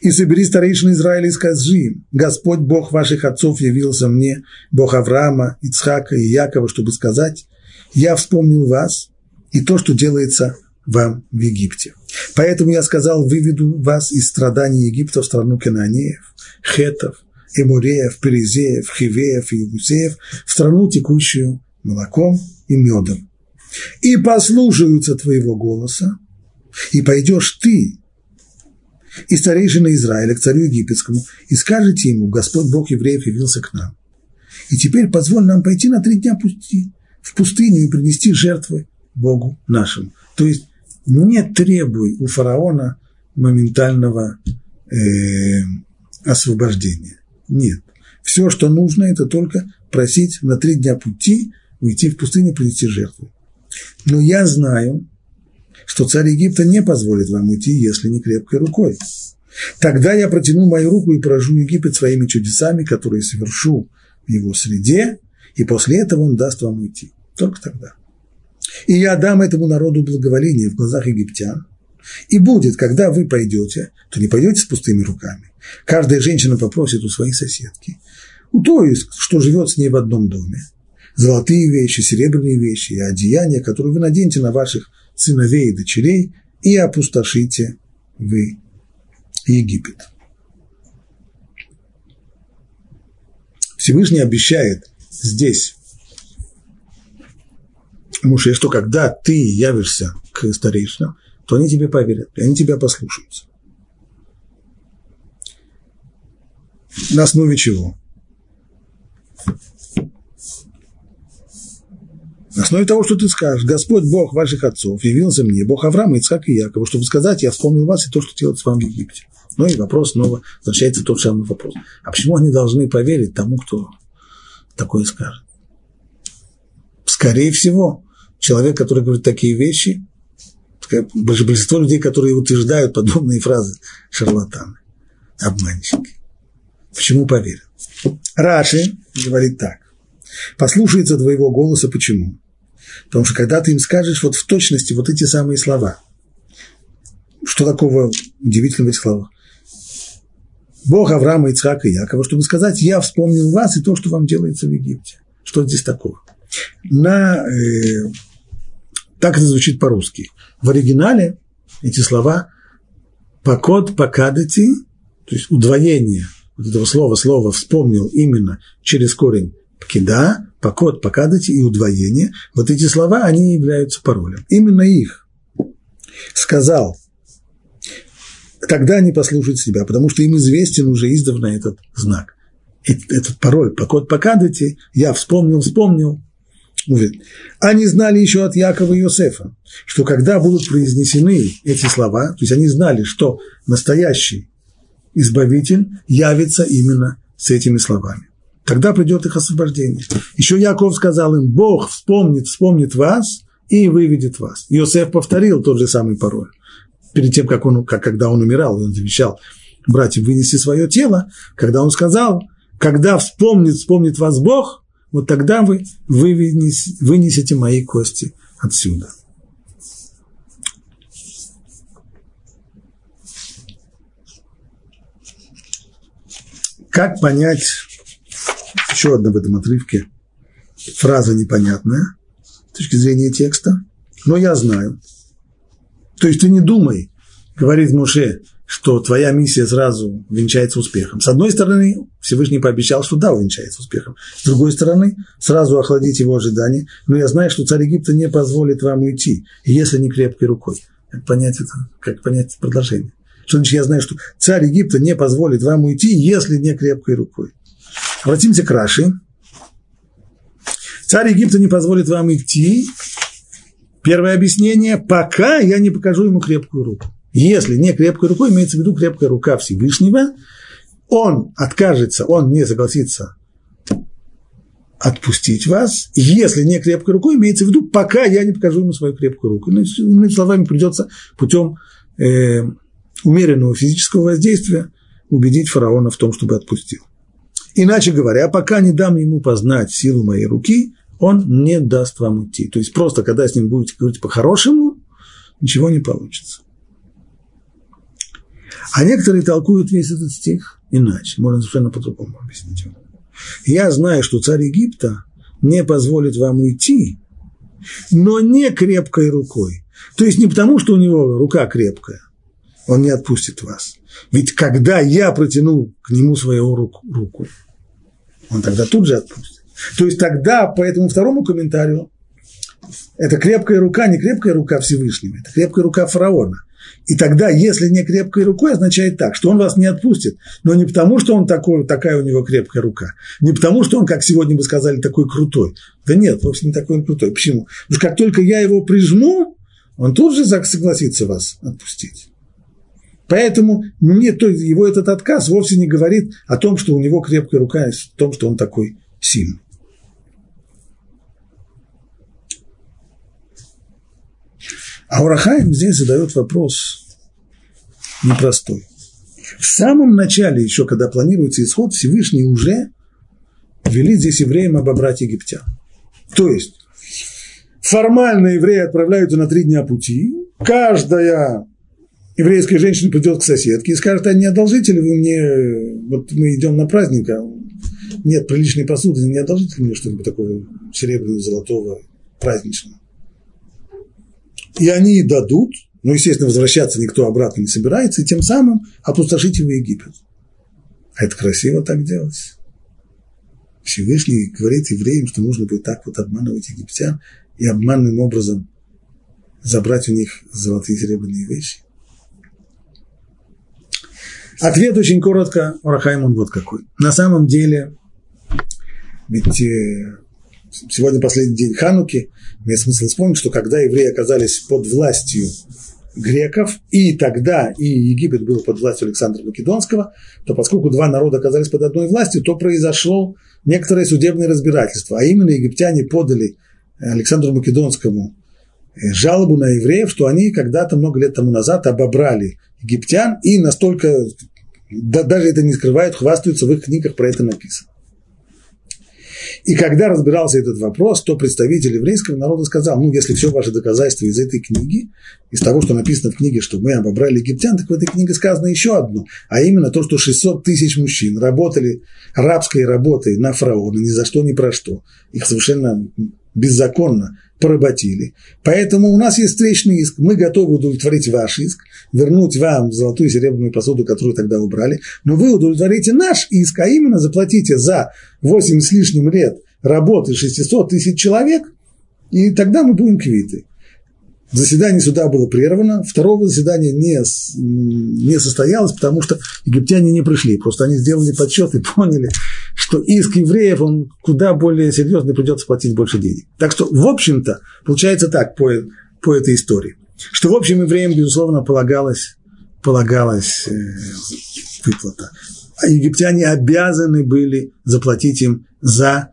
A: и собери старейшин Израиля и скажи им, Господь Бог ваших отцов явился мне, Бог Авраама, Ицхака и Якова, чтобы сказать, я вспомнил вас и то, что делается вам в Египте. Поэтому я сказал, выведу вас из страданий Египта в страну Кананеев, Хетов, Эмуреев, Перезеев, Хивеев и Егусеев, в страну, текущую молоком и медом. И послушаются твоего голоса, и пойдешь ты и старейшина Израиля к царю египетскому, и скажете ему, Господь Бог евреев явился к нам. И теперь позволь нам пойти на три дня пути в пустыню и принести жертвы Богу нашему. То есть не требуй у фараона моментального э, освобождения. Нет. Все, что нужно, это только просить на три дня пути уйти в пустыню и принести жертву. Но я знаю, что царь Египта не позволит вам уйти, если не крепкой рукой. Тогда я протяну мою руку и поражу Египет своими чудесами, которые совершу в его среде, и после этого он даст вам уйти. Только тогда. И я дам этому народу благоволение в глазах египтян. И будет, когда вы пойдете, то не пойдете с пустыми руками. Каждая женщина попросит у своей соседки, у той, что живет с ней в одном доме, золотые вещи, серебряные вещи и одеяния, которые вы наденете на ваших сыновей и дочерей, и опустошите вы Египет. Всевышний обещает здесь Муше, что когда ты явишься к старейшинам, то они тебе поверят, они тебя послушаются. На основе чего? На основе того, что ты скажешь, Господь Бог ваших отцов явился мне, Бог Авраама, Ицхака и Якова, чтобы сказать, я вспомнил вас и то, что делается вам в Египте. Ну и вопрос снова возвращается тот самый вопрос. А почему они должны поверить тому, кто такое скажет? Скорее всего, человек, который говорит такие вещи, большинство людей, которые утверждают подобные фразы, шарлатаны, обманщики. Почему поверят? Раши говорит так. Послушается твоего голоса, почему? Потому что когда ты им скажешь вот в точности вот эти самые слова, что такого удивительного в этих словах? Бог Авраама, Ицхака и Якова, чтобы сказать, я вспомнил вас и то, что вам делается в Египте. Что здесь такого? На, э, так это звучит по-русски. В оригинале эти слова «покод покадати», то есть удвоение вот этого слова, слова «вспомнил» именно через корень «пкида», покот, покадати и удвоение, вот эти слова, они являются паролем. Именно их сказал, тогда они послушают себя, потому что им известен уже издавна этот знак. Этот пароль, покот, покадати, я вспомнил, вспомнил. Они знали еще от Якова и Иосифа, что когда будут произнесены эти слова, то есть они знали, что настоящий избавитель явится именно с этими словами. Тогда придет их освобождение. Еще Яков сказал им, Бог вспомнит, вспомнит вас и выведет вас. Иосиф повторил тот же самый пароль. Перед тем, как он, как, когда он умирал, он завещал братьям вынести свое тело, когда он сказал, когда вспомнит, вспомнит вас Бог, вот тогда вы вынесете мои кости отсюда. Как понять, еще одна в этом отрывке, фраза непонятная с точки зрения текста, но я знаю. То есть ты не думай, говорит Муше, что твоя миссия сразу венчается успехом. С одной стороны, Всевышний пообещал, что да, увенчается успехом. С другой стороны, сразу охладить его ожидания. Но я знаю, что царь Египта не позволит вам уйти, если не крепкой рукой. Как понять это? Как понять продолжение? Что значит, я знаю, что царь Египта не позволит вам уйти, если не крепкой рукой. Обратимся к Раши. Царь Египта не позволит вам идти. Первое объяснение, пока я не покажу ему крепкую руку. Если не крепкой рукой, имеется в виду крепкая рука Всевышнего, он откажется, он не согласится отпустить вас, если не крепкой рукой, имеется в виду, пока я не покажу ему свою крепкую руку. Ну, иными словами, придется путем э, умеренного физического воздействия убедить фараона в том, чтобы отпустил. Иначе говоря, пока не дам ему познать силу моей руки, он не даст вам идти. То есть просто, когда с ним будете говорить по-хорошему, ничего не получится. А некоторые толкуют весь этот стих иначе, можно совершенно по-другому объяснить его. Я знаю, что царь Египта не позволит вам уйти, но не крепкой рукой. То есть не потому, что у него рука крепкая, он не отпустит вас. Ведь когда я протяну к нему свою руку, руку он тогда тут же отпустит. То есть тогда по этому второму комментарию это крепкая рука, не крепкая рука Всевышнего, это крепкая рука фараона – и тогда, если не крепкой рукой, означает так, что он вас не отпустит. Но не потому, что он такой, такая у него крепкая рука. Не потому, что он, как сегодня бы сказали, такой крутой. Да нет, вовсе не такой он крутой. Почему? Потому что как только я его прижму, он тут же согласится вас отпустить. Поэтому мне, то, его этот отказ вовсе не говорит о том, что у него крепкая рука, о том, что он такой сильный. А Урахаим здесь задает вопрос непростой. В самом начале, еще когда планируется исход, Всевышний уже велит здесь евреям обобрать египтян. То есть, формально евреи отправляются на три дня пути, каждая еврейская женщина придет к соседке и скажет, а не одолжите ли вы мне, вот мы идем на праздник, а нет приличной посуды, не одолжите ли мне что-нибудь такое серебряного, золотого, праздничного? и они дадут, ну, естественно, возвращаться никто обратно не собирается, и тем самым опустошить его Египет. А это красиво так делать. Всевышний говорит евреям, что нужно будет так вот обманывать египтян и обманным образом забрать у них золотые и серебряные вещи. Ответ очень коротко, Урахайм он вот какой. На самом деле, ведь э, сегодня последний день Хануки, имеет смысл вспомнить, что когда евреи оказались под властью греков, и тогда и Египет был под властью Александра Македонского, то поскольку два народа оказались под одной властью, то произошло некоторое судебное разбирательство, а именно египтяне подали Александру Македонскому жалобу на евреев, что они когда-то много лет тому назад обобрали египтян и настолько, да, даже это не скрывают, хвастаются, в их книгах про это написано. И когда разбирался этот вопрос, то представитель еврейского народа сказал, ну, если все ваши доказательства из этой книги, из того, что написано в книге, что мы обобрали египтян, так в этой книге сказано еще одно, а именно то, что 600 тысяч мужчин работали рабской работой на фараона ни за что, ни про что. Их совершенно беззаконно поработили. Поэтому у нас есть встречный иск. Мы готовы удовлетворить ваш иск, вернуть вам золотую и серебряную посуду, которую тогда убрали, но вы удовлетворите наш иск, а именно заплатите за 8 с лишним лет работы 600 тысяч человек, и тогда мы будем квиты. Заседание суда было прервано, второго заседания не, не состоялось, потому что египтяне не пришли. Просто они сделали подсчет и поняли, что иск евреев, он куда более серьезный, придется платить больше денег. Так что, в общем-то, получается так по, по этой истории, что, в общем, евреям, безусловно, полагалось, полагалась э, выплата. А египтяне обязаны были заплатить им за,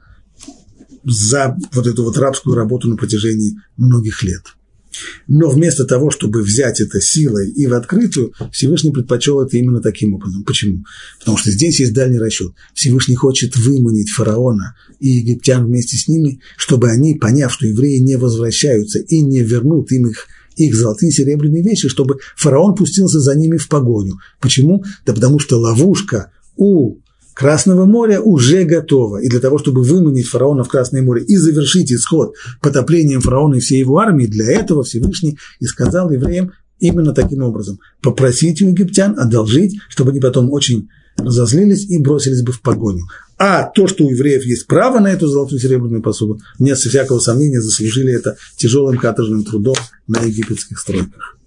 A: за вот эту вот рабскую работу на протяжении многих лет – но вместо того, чтобы взять это силой и в открытую, Всевышний предпочел это именно таким образом. Почему? Потому что здесь есть дальний расчет. Всевышний хочет выманить фараона и египтян вместе с ними, чтобы они, поняв, что евреи не возвращаются и не вернут им их их золотые серебряные вещи, чтобы фараон пустился за ними в погоню. Почему? Да потому что ловушка у Красного моря уже готово. И для того, чтобы выманить фараона в Красное море и завершить исход потоплением фараона и всей его армии, для этого Всевышний и сказал евреям именно таким образом. Попросите у египтян одолжить, чтобы они потом очень разозлились и бросились бы в погоню. А то, что у евреев есть право на эту золотую серебряную посуду, нет всякого сомнения, заслужили это тяжелым каторжным трудом на египетских стройках.